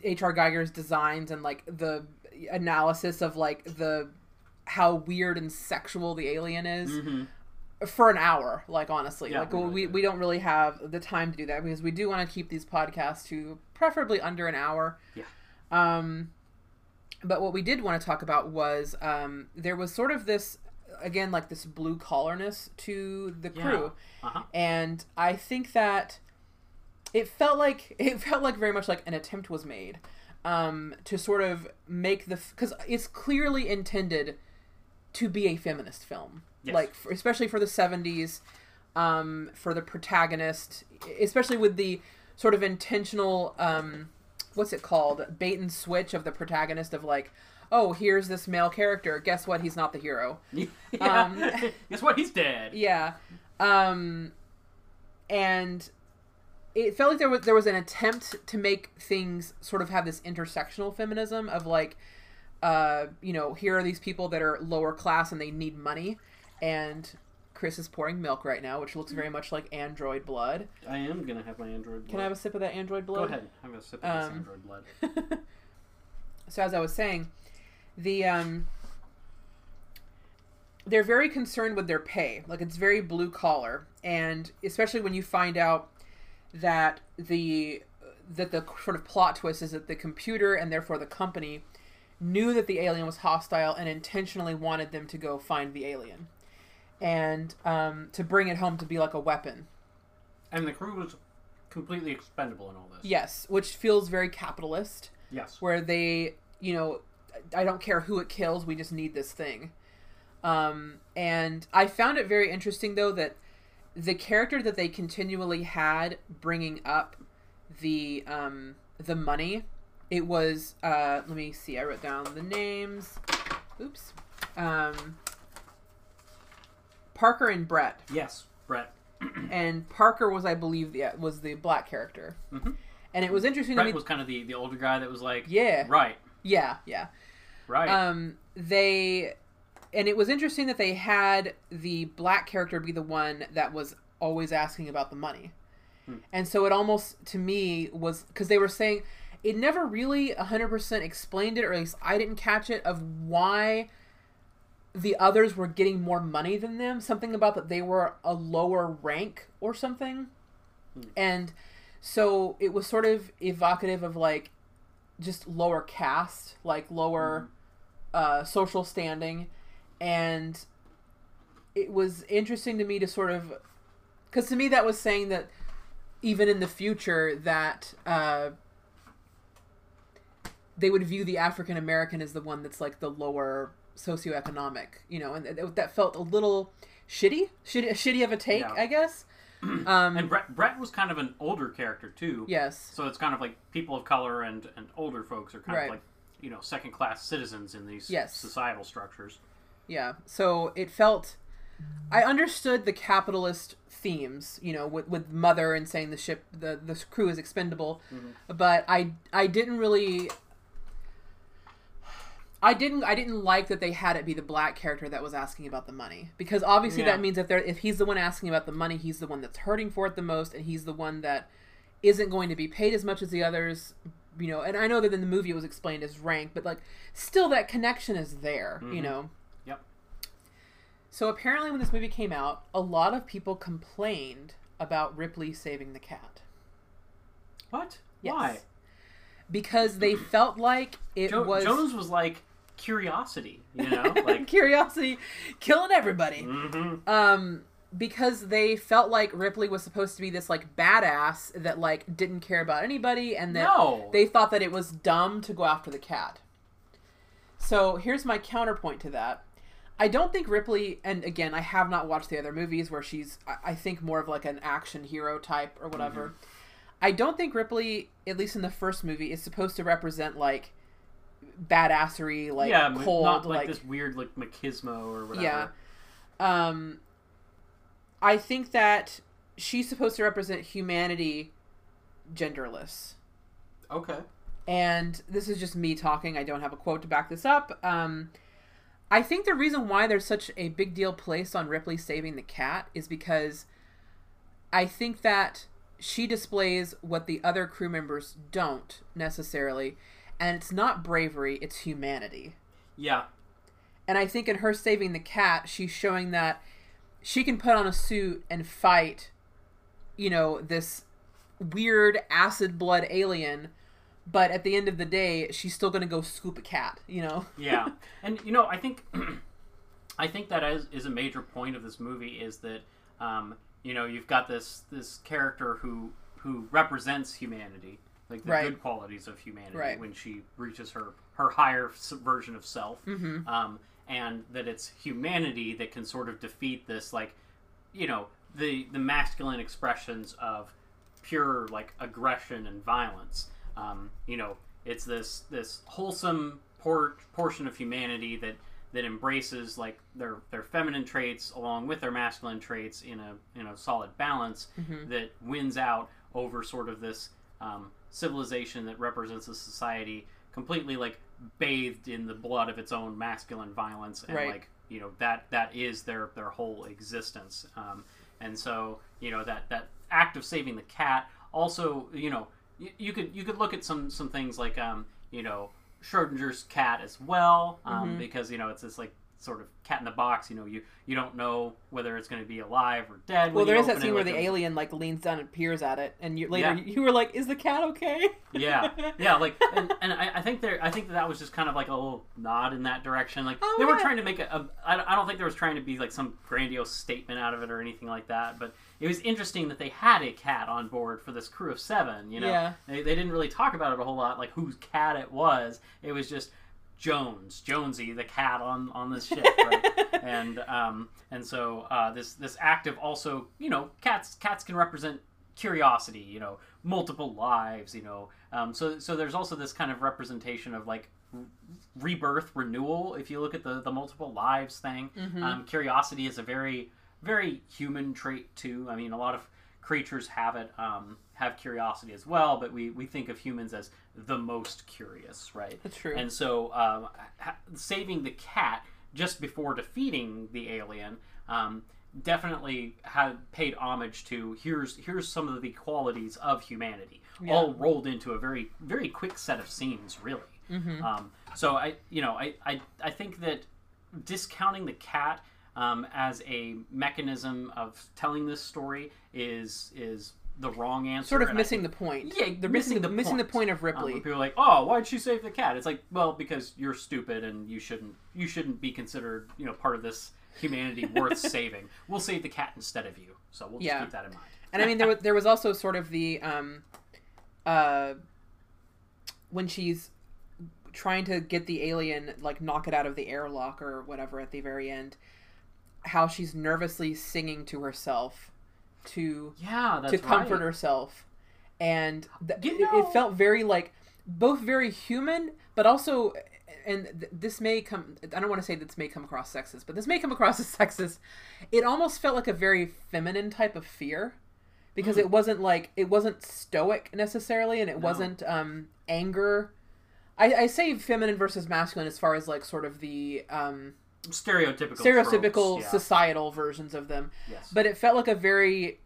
HR Giger's designs and like the analysis of like the how weird and sexual the alien is Mhm. for an hour like honestly Yeah, like we we, really we, could. we don't really have the time to do that because we do want to keep these podcasts to preferably under an hour Yeah. um but what we did want to talk about was um there was sort of this again like this blue collarness to the Yeah. crew Uh-huh. and I think that it felt like it felt like very much like an attempt was made um, to sort of make the because it's clearly intended to be a feminist film, Yes. like for, especially for the seventies, um, for the protagonist, especially with the sort of intentional um, what's it called bait and switch of the protagonist of like. Oh, here's this male character. Guess what? He's not the hero. yeah. Um, Guess what? He's dead. Yeah. Um and it felt like there was there was an attempt to make things sort of have this intersectional feminism of like uh you know, here are these people that are lower class and they need money and Chris is pouring milk right now, which looks very much like android blood. I am gonna have my android. Blood. Can I have a sip of that android blood? Go ahead. I'm gonna sip of this Um, android blood. so as I was saying, the um they're very concerned with their pay. Like it's very blue collar, and especially when you find out that the that the sort of plot twist is that the computer and therefore the company knew that the alien was hostile and intentionally wanted them to go find the alien and um, to bring it home to be like a weapon. And the crew was completely expendable in all this. Yes, which feels very capitalist. Yes. where they, you know, I don't care who it kills, we just need this thing. Um, and I found it very interesting though that the character that they continually had bringing up the um, the money, it was uh, let me see, I wrote down the names. Oops. Um, Parker and Brett Yes, Brett. and Parker was, I believe, the was the black character, Mhm. and it was interesting to Brett me. was kind of the, the older guy that was like, Yeah. right, yeah, yeah. right. Um, they, and it was interesting that they had the black character be the one that was always asking about the money, Hmm. and so it almost to me was because they were saying it never really hundred percent explained it, or at least I didn't catch it of why the others were getting more money than them. Something about that they were a lower rank or something, and so it was sort of evocative of like just lower caste, like lower uh, social standing, and it was interesting to me to sort of, because to me that was saying that even in the future that uh, they would view the African American as the one that's like the lower socioeconomic, you know, and th- that felt a little shitty, shitty, shitty of a take, Yeah. I guess. Um, and Brett, Brett was kind of an older character too. yes, So it's kind of like people of color and, and older folks are kind Right. of like, you know, second class citizens in these Yes. societal structures. Yeah. So it felt I understood the capitalist themes, you know, with, with mother and saying the ship the the crew is expendable, but I I didn't really I didn't I didn't like that they had it be the black character that was asking about the money because obviously Yeah. that means if they're if he's the one asking about the money, he's the one that's hurting for it the most and he's the one that isn't going to be paid as much as the others you know and i know that in the movie it was explained as rank but like still that connection is there you Mhm. know. So apparently, when this movie came out, a lot of people complained about Ripley saving the cat What? Yes. Why? because they felt like it Jo- was Jones was like curiosity, you know, like. curiosity killing everybody. hmm Um, because they felt like Ripley was supposed to be this like badass that like didn't care about anybody, and that No. they thought that it was dumb to go after the cat. So here's my counterpoint to that. I don't think Ripley, and again, I have not watched the other movies where she's, I- I think, more of like an action hero type or whatever. I don't think Ripley, at least in the first movie, is supposed to represent like badassery, like yeah, cold, not like, like this weird like machismo or whatever. yeah. Um, I think that she's supposed to represent humanity, genderless. Okay. And this is just me talking. I don't have a quote to back this up. Um, I think the reason why there's such a big deal placed on Ripley saving the cat is because I think that she displays what the other crew members don't necessarily. And it's not bravery, it's humanity. Yeah. And I think in her saving the cat, she's showing that she can put on a suit and fight, you know, this weird acid blood alien, but at the end of the day, she's still going to go scoop a cat, you know? yeah and you know i think i think that is, is a major point of this movie is that um, you know you've got this this character who who represents humanity like the Right. good qualities of humanity Right. when she reaches her her higher version of self Mhm. um, and that it's humanity that can sort of defeat this like you know the the masculine expressions of pure like aggression and violence um, you know it's this this wholesome por- portion of humanity that that embraces like their their feminine traits along with their masculine traits in a in a solid balance that wins out over sort of this um, civilization that represents a society completely like bathed in the blood of its own masculine violence and Right. like you know that that is their their whole existence um, and so you know that that act of saving the cat also you know you, you could you could look at some some things like um you know Schrodinger's cat as well um, Mhm. because you know it's this like sort of cat in the box you know you you don't know whether it's going to be alive or dead Well, there is that scene where the alien, like, leans down and peers at it, and you, later Yeah. you were like, is the cat okay? yeah yeah like and, and I, I think there i think that, that was just kind of like a little nod in that direction like Oh, they were trying to make a, I, don't- don't think there was trying to be like some grandiose statement out of it or anything like that but it was interesting that they had a cat on board for this crew of seven you know Yeah. they, they didn't really talk about it a whole lot like whose cat it was it was just jones jonesy the cat on on this ship right? And um and so uh this this active also you know cats cats can represent curiosity you know multiple lives you know. Um so so there's also this kind of representation of like r- rebirth renewal if you look at the the multiple lives thing. Mhm. um curiosity is a very very human trait too. I mean a lot of creatures have it um, have curiosity as well, but we we think of humans as the most curious, right? That's true. And so um, ha- saving the cat just before defeating the alien. Um, definitely had paid homage to here's here's some of the qualities of humanity all rolled into a very very quick set of scenes really Mm-hmm. um, so i you know I, I i think that discounting the cat um, as a mechanism of telling this story is is the wrong answer sort of missing think- the point. Yeah, they're missing missing the the missing the point. of um, Ripley. when people are like, "Oh, why'd she save the cat?" It's like, well, because you're stupid and you shouldn't you shouldn't be considered you know part of this humanity worth saving. We'll save the cat instead of you. So we'll just Yeah. keep that in mind. and I mean, there was there was also sort of the um, uh, when she's trying to get the alien like knock it out of the airlock or whatever at the very end, how she's nervously singing to herself to Yeah, that's to comfort right. herself, and th- You it, know- it felt very like both very human, but also. And th- this may come. I don't want to say this may come across sexist, but this may come across as sexist. It almost felt like a very feminine type of fear, because Hmm. it wasn't like it wasn't stoic necessarily, and it No. wasn't um, anger. I, I say feminine versus masculine as far as like sort of the um, Stereotypical. stereotypical tropes, yeah. societal versions of them Yes. but it felt like a very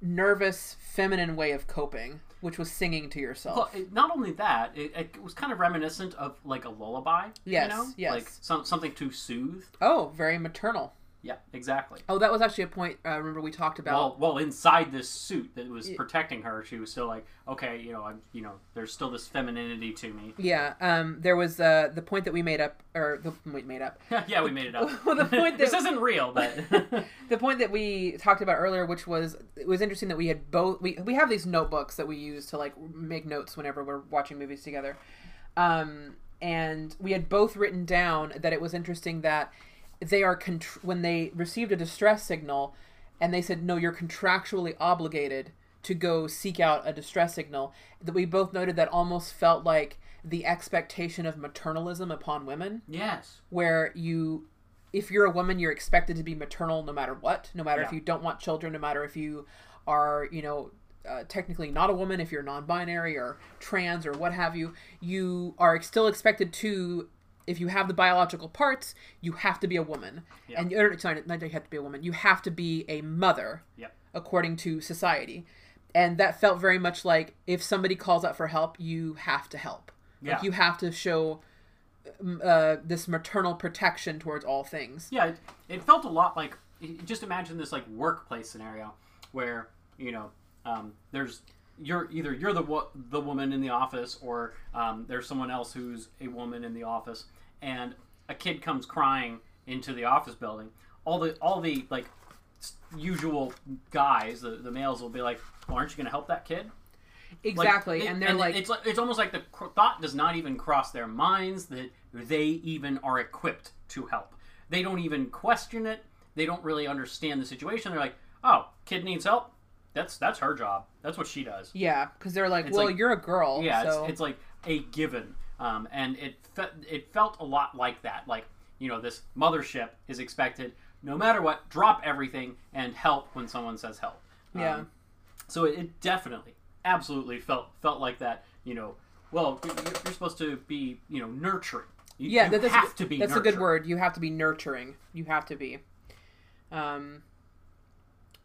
nervous feminine way of coping which was singing to yourself Well, it, not only that, it, it was kind of reminiscent of like a lullaby. Yes, you know? yes. Like some, something to soothe. oh very maternal Yeah, exactly. oh that was actually a point uh, remember we talked about Well, well, inside this suit that was protecting her, she was still like, okay, you know, I'm, you know, there's still this femininity to me. yeah um there was uh the point that we made up or the we made up yeah, we made it up. Well, the point this isn't real, but the point that we talked about earlier which was it was interesting that we had both we, we have these notebooks that we use to like make notes whenever we're watching movies together um, and we had both written down that it was interesting that they are contr- when they received a distress signal and they said no you're contractually obligated to go seek out a distress signal that we both noted that almost felt like the expectation of maternalism upon women. Yes, where you if you're a woman you're expected to be maternal no matter what no matter if you don't want children no matter if you are you know uh, technically not a woman if you're non-binary or trans or what have you you are still expected to if you have the biological parts you have to be a woman Yeah. and or, sorry not that you have to be a woman you have to be a mother Yep. according to society and that felt very much like if somebody calls out for help you have to help Yeah. like you have to show uh, this maternal protection towards all things yeah. It, it felt a lot like just imagine this like workplace scenario where you know um, there's you're either you're the wo- the woman in the office or um, there's someone else who's a woman in the office and a kid comes crying into the office building all the all the like usual guys the, the males will be like well, aren't you going to help that kid? Like, exactly it- and they're like it's like it's almost like the cr- thought does not even cross their minds that they even are equipped to help. They don't even question it. They don't really understand the situation. They're like oh kid needs help? That's that's her job. That's what she does. Yeah because they're like It's well like- you're a girl yeah so it's, it's like a given um, and it fe- it felt a lot like that. Like you know this mothership is expected no matter what drop everything and help when someone says help. Yeah. Um, so it, it definitely absolutely felt felt like that you know well you're, you're supposed to be you know nurturing. You, yeah you that- that's, have to be that's a good word. You have to be nurturing. You have to be. Um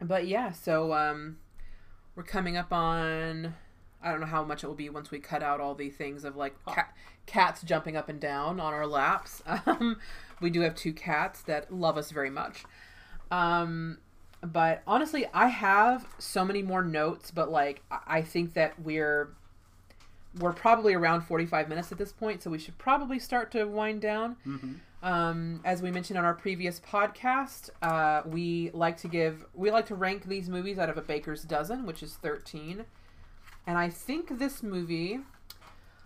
but yeah so um we're coming up on i don't know how much it will be once we cut out all the things of like cat, cats jumping up and down on our laps. Um we do have two cats that love us very much. Um but honestly i have so many more notes but like I- think that we're we're probably around 45 minutes at this point so we should probably start to wind down. Mhm. um, as we mentioned on our previous podcast uh, we like to give we like to rank these movies out of a baker's dozen which is 13 and i think this movie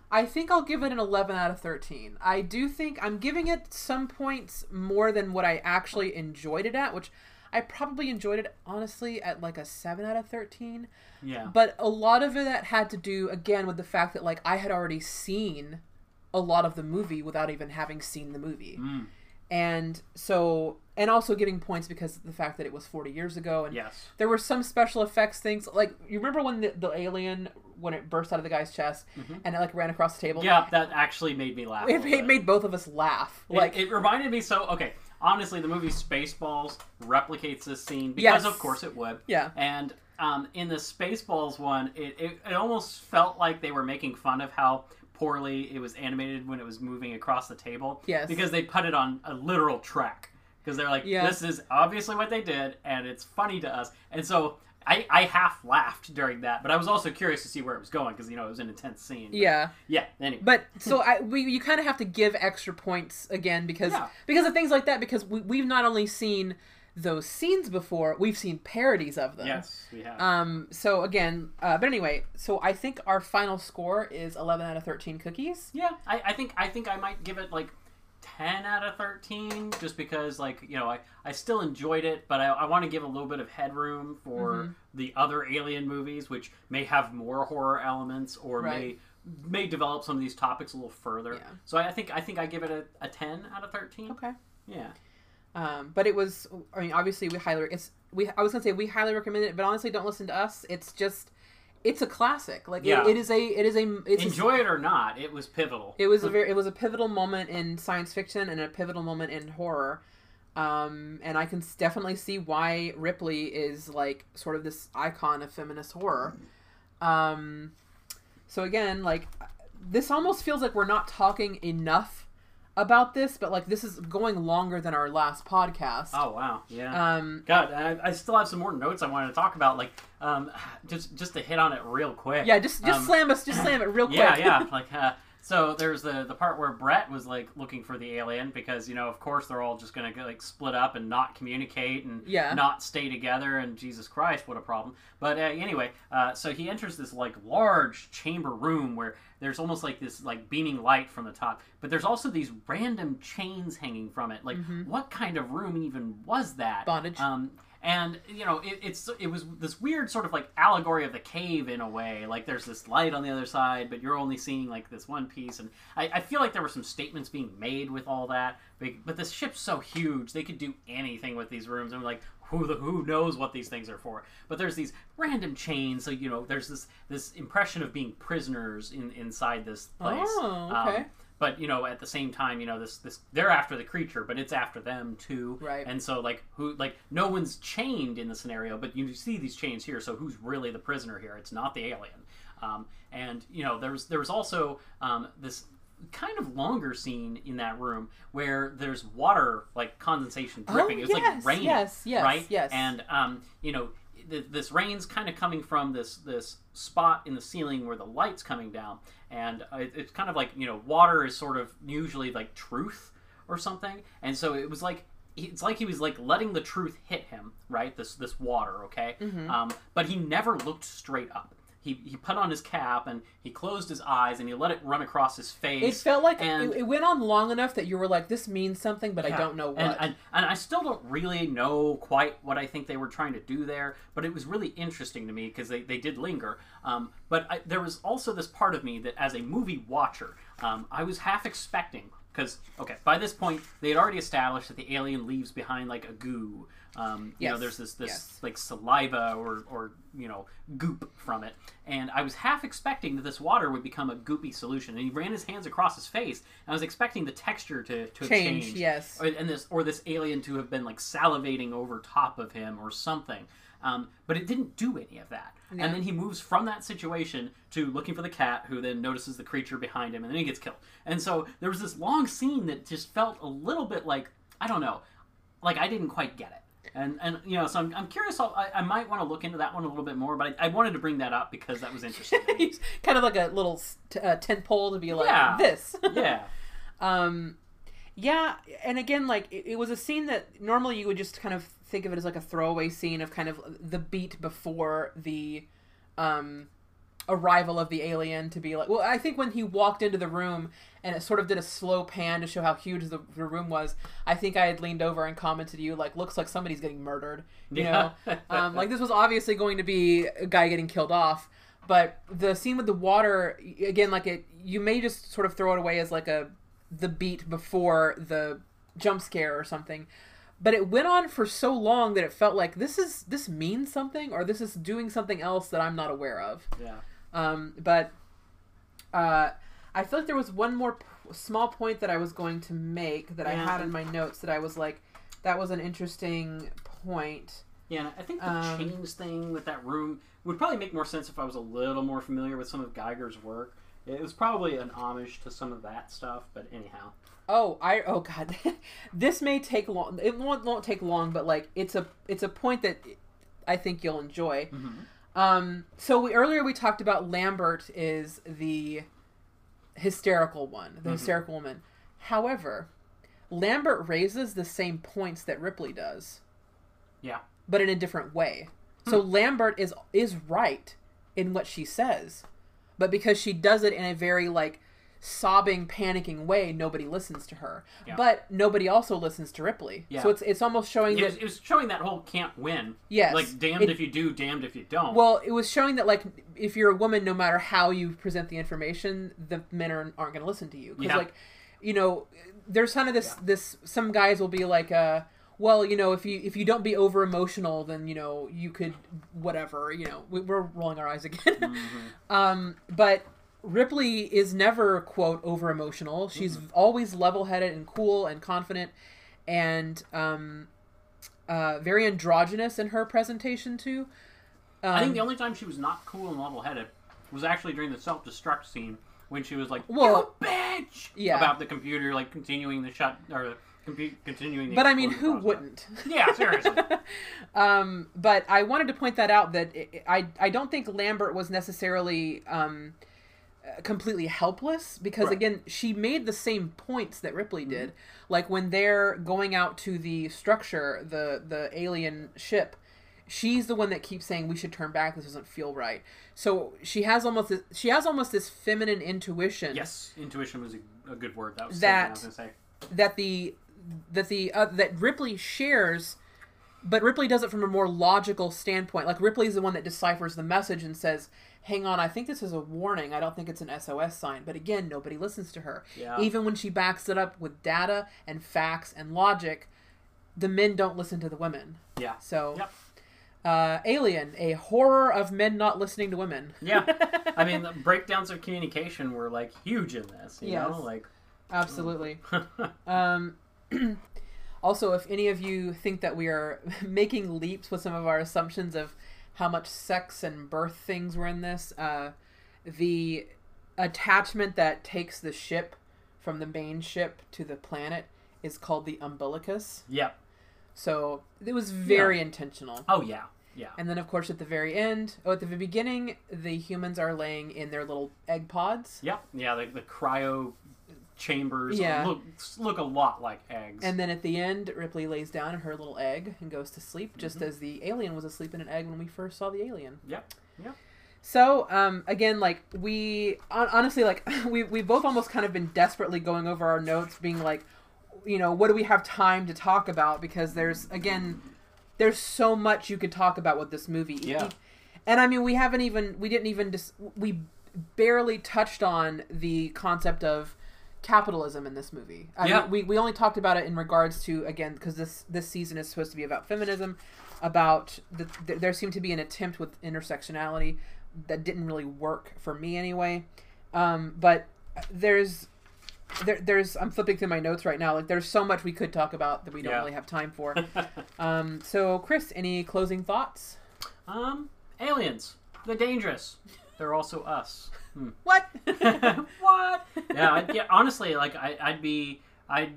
I think I'll give it an 11 out of 13. I do think I'm giving it some points more than what I actually enjoyed it at, which I probably enjoyed it honestly at like a 7 out of 13. yeah But a lot of it that had to do again with the fact that like I had already seen a lot of the movie without even having seen the movie. Mm. And so and also getting points because of the fact that it was 40 years ago and Yes. there were some special effects things like you remember when the, the alien when it burst out of the guy's chest and it like ran across the table Yeah, that actually made me laugh. it, it made both of us laugh It- like it, reminded me so okay honestly the movie spaceballs replicates this scene because Yes. of course it would Yeah. and um, in the spaceballs one it, it, it almost felt like they were making fun of how poorly. It was animated when it was moving across the table. Yes. because they put it on a literal track. Because they're like Yeah. this is obviously what they did and it's funny to us. And so I, I half laughed during that but i was also curious to see where it was going because you know it was an intense scene. But, yeah. Yeah anyway. But so I we you kind of have to give extra points again because Yeah. because of things like that because we, we've not only seen those scenes before we've seen parodies of them yes we have um so again uh, but anyway so i think our final score is 11 out of 13 cookies Yeah, I, I think I think I might give it like ten out of thirteen, just because like you know I, I still enjoyed it, but I, I want to give a little bit of headroom for Mm-hmm. the other Alien movies, which may have more horror elements or Right. may may develop some of these topics a little further. Yeah. So I, I think I think I give it a, a ten out of thirteen. okay Yeah, um but it was i mean obviously we highly it's we i was gonna say we highly recommend it but honestly don't listen to us it's just it's a classic like it- it is a it is a it's a- enjoy it or not, it was pivotal. It was a very it was a pivotal moment in science fiction and a pivotal moment in horror. Um, and I can definitely see why Ripley is like sort of this icon of feminist horror. Um, so again, like this almost feels like we're not talking enough about this, but like this is going longer than our last podcast. oh wow, yeah. Um, God, I, I still have some more notes I wanted to talk about, like um, just just to hit on it real quick. yeah, just just Um, slam us, just slam it real quick. Yeah, yeah. Like, uh, so there's the the part where Brett was like looking for the alien because you know, of course, they're all just gonna get, like split up and not communicate and Yeah. not stay together. And Jesus Christ, what a problem! But uh, anyway, uh, so he enters this like large chamber room where there's almost like this like beaming light from the top, but there's also these random chains hanging from it. Like, what kind of room even was that? Mm-hmm. Bondage. Um, and you know it, it's it was this weird sort of like allegory of the cave in a way. Like there's this light on the other side but you're only seeing like this one piece. And i, I feel like there were some statements being made with all that but, but the ship's so huge they could do anything with these rooms. And like who the who knows what these things are for? But there's these random chains. So you know there's this this impression of being prisoners in inside this place. Oh, Um, okay. But you know at the same time you know this this they're after the creature but it's after them too. Right. and so like who like no one's chained in the scenario but you see these chains here so who's really the prisoner here? It's not the alien. Um, and you know there was there was also um, this kind of longer scene in that room where there's water like condensation dripping. It's Oh, yes, like rain yes, yes, right? yes. and um, you know th- this rain's kind of coming from this this spot in the ceiling where the light's coming down. And it, it's kind of like you know water is sort of usually like truth or something. And so it was like it's like he was like letting the truth hit him right? This this water okay? Mm-hmm. um, but he never looked straight up he, he put on his cap and he closed his eyes and he let it run across his face. It felt like and it, it went on long enough that you were like, "This means something," but I don't know what. And, and, and I still don't really know quite what I think they were trying to do there, but it was really interesting to me because they, they did linger. Um, but I, there was also this part of me that, as a movie watcher, um, I was half expecting. Because, okay, by this point, they had already established that the alien leaves behind like a goo. Um, you know, there's this, this Yes. like saliva or, or, you know, goop from it. And I was half expecting that this water would become a goopy solution. And he ran his hands across his face. And I was expecting the texture to, to have Change, yes. or, and this or this alien to have been like salivating over top of him or something. Um, but it didn't do any of that. Yeah. And then he moves from that situation to looking for the cat, who then notices the creature behind him, and then he gets killed. And so there was this long scene that just felt a little bit like I don't know, like I didn't quite get it. And and you know, so I'm, I'm curious. I'll, I, I might want to look into that one a little bit more, but I, I wanted to bring that up because that was interesting. He's kind of like a little t- uh, tent pole to be like Yeah. this. yeah, um, yeah, and again, like it, it was a scene that normally you would just kind of think of it as like a throwaway scene of kind of the beat before the um arrival of the alien to be like well i think when he walked into the room and it sort of did a slow pan to show how huge the, the room was i think i had leaned over and commented to you like looks like somebody's getting murdered you Yeah. know um, like this was obviously going to be a guy getting killed off but the scene with the water again like it you may just sort of throw it away as like a the beat before the jump scare or something. But it went on for so long that it felt like this is this means something or this is doing something else that I'm not aware of. Yeah. Um, but uh, I feel like there was one more p- small point that I was going to make that I had in my notes that I was like, that was an interesting point. Yeah, I think the Um, chains thing with that room would probably make more sense if I was a little more familiar with some of Giger's work. It was probably an homage to some of that stuff, but anyhow. Oh, I oh god, this may take long. It won't won't take long, but like it's a it's a point that I think you'll enjoy. Um, so we earlier we talked about Lambert is the hysterical one, the hysterical woman. However, Lambert raises the same points that Ripley does, Yeah. but in a different way. So Lambert is is right in what she says, but because she does it in a very like sobbing, panicking way, nobody listens to her. Yeah. But nobody also listens to Ripley. Yeah. So it's it's almost showing It was, that it was showing that whole can't win. Yes. Like, damned It- if you do, damned if you don't. well, it was showing that like if you're a woman, no matter how you present the information, the men are, aren't going to listen to you because Yeah. like you know there's kind of this this some guys will be like uh well you know if you if you don't be over emotional then you know you could whatever you know we, we're rolling our eyes again Mm-hmm. um but ripley is never quote over emotional she's always level headed and cool and confident and um uh very androgynous in her presentation too um, I think the only time she was not cool and level headed was actually during the self destruct scene when she was like, Well, "You bitch!" yeah. About the computer, like, continuing the shut, or compu- continuing the but i mean who process. wouldn't Yeah, seriously. um, but I wanted to point that out that it, I I don't think Lambert was necessarily um, completely helpless because Right. again she made the same points that Ripley did. Like when they're going out to the structure, the the alien ship, she's the one that keeps saying we should turn back. This doesn't feel right. So she has almost this, she has almost this feminine intuition yes, intuition was a, a good word. That was That- I was going to say. that the that the uh, that Ripley shares, but Ripley does it from a more logical standpoint. Like Ripley's the one that deciphers the message and says, "Hang on, I think this is a warning. I don't think it's an SOS sign." But again, nobody listens to her. Yeah. Even when she backs it up with data and facts and logic, the men don't listen to the women. Yeah. So, Yep. uh, Alien, a horror of men not listening to women. Yeah. I mean, the breakdowns of communication were, like, huge in this, you Yes. know? Like, Absolutely. Um, also, if any of you think that we are making leaps with some of our assumptions of how much sex and birth things were in this, uh, the attachment that takes the ship from the main ship to the planet is called the umbilicus. yep. So it was very intentional. Oh, yeah. Yeah. And then, of course, at the very end, oh, at the beginning, the humans are laying in their little egg pods. Yep. Yeah, the, the cryo chambers Yeah. look, look a lot like eggs. And then at the end, Ripley lays down in her little egg and goes to sleep, just as the alien was asleep in an egg when we first saw the alien. Yep. Yep. So, um, again, like we honestly, like we we both almost kind of been desperately going over our notes, being like, you know, what do we have time to talk about? Because there's again, there's so much you could talk about with this movie. Yeah. And I mean, we haven't even we didn't even dis- we barely touched on the concept of capitalism in this movie. I Yeah. mean, we we only talked about it in regards to again because this this season is supposed to be about feminism, about the, th- there seemed to be an attempt with intersectionality that didn't really work for me anyway. Um, but there's there, there's I'm flipping through my notes right now. Like there's so much we could talk about that we don't Yeah. really have time for. um, so Chris, any closing thoughts? Um, aliens. They're dangerous. They're also us. Hmm. What? what? Yeah, I'd, yeah. Honestly, like I, I'd be, I'd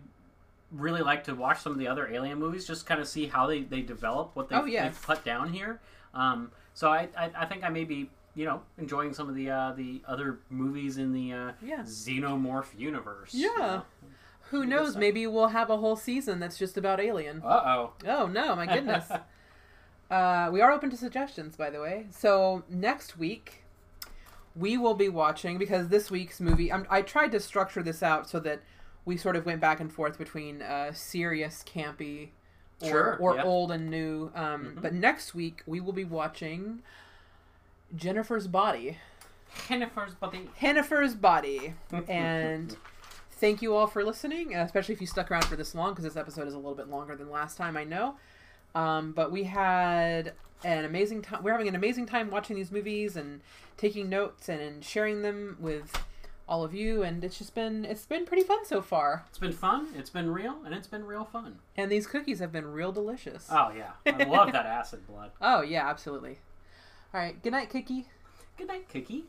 really like to watch some of the other Alien movies, just kind of see how they, they develop what they've, Oh, yes. they've put down here. Um, so I, I, I think I may be, you know, enjoying some of the uh, the other movies in the uh, Yeah. Xenomorph universe. Yeah. Who Good knows? stuff. Maybe we'll have a whole season that's just about Alien. Uh oh. Oh no, my goodness. uh, we are open to suggestions, by the way. So next week, we will be watching because this week's movie. I'm, I tried to structure this out so that we sort of went back and forth between uh, serious, campy, or, Sure, or yeah. old and new. Um, Mhm. But next week we will be watching Jennifer's Body. Jennifer's body. Jennifer's Body. and thank you all for listening, uh, especially if you stuck around for this long because this episode is a little bit longer than last time. I know, um, but we had an amazing time. We're having an amazing time watching these movies and taking notes and sharing them with all of you and it's just been it's been pretty fun so far It's been fun. It's been real, and it's been real fun. and these cookies have been real delicious Oh yeah, I love that acid blood. oh yeah absolutely all right good night cookie Good night, Cookie.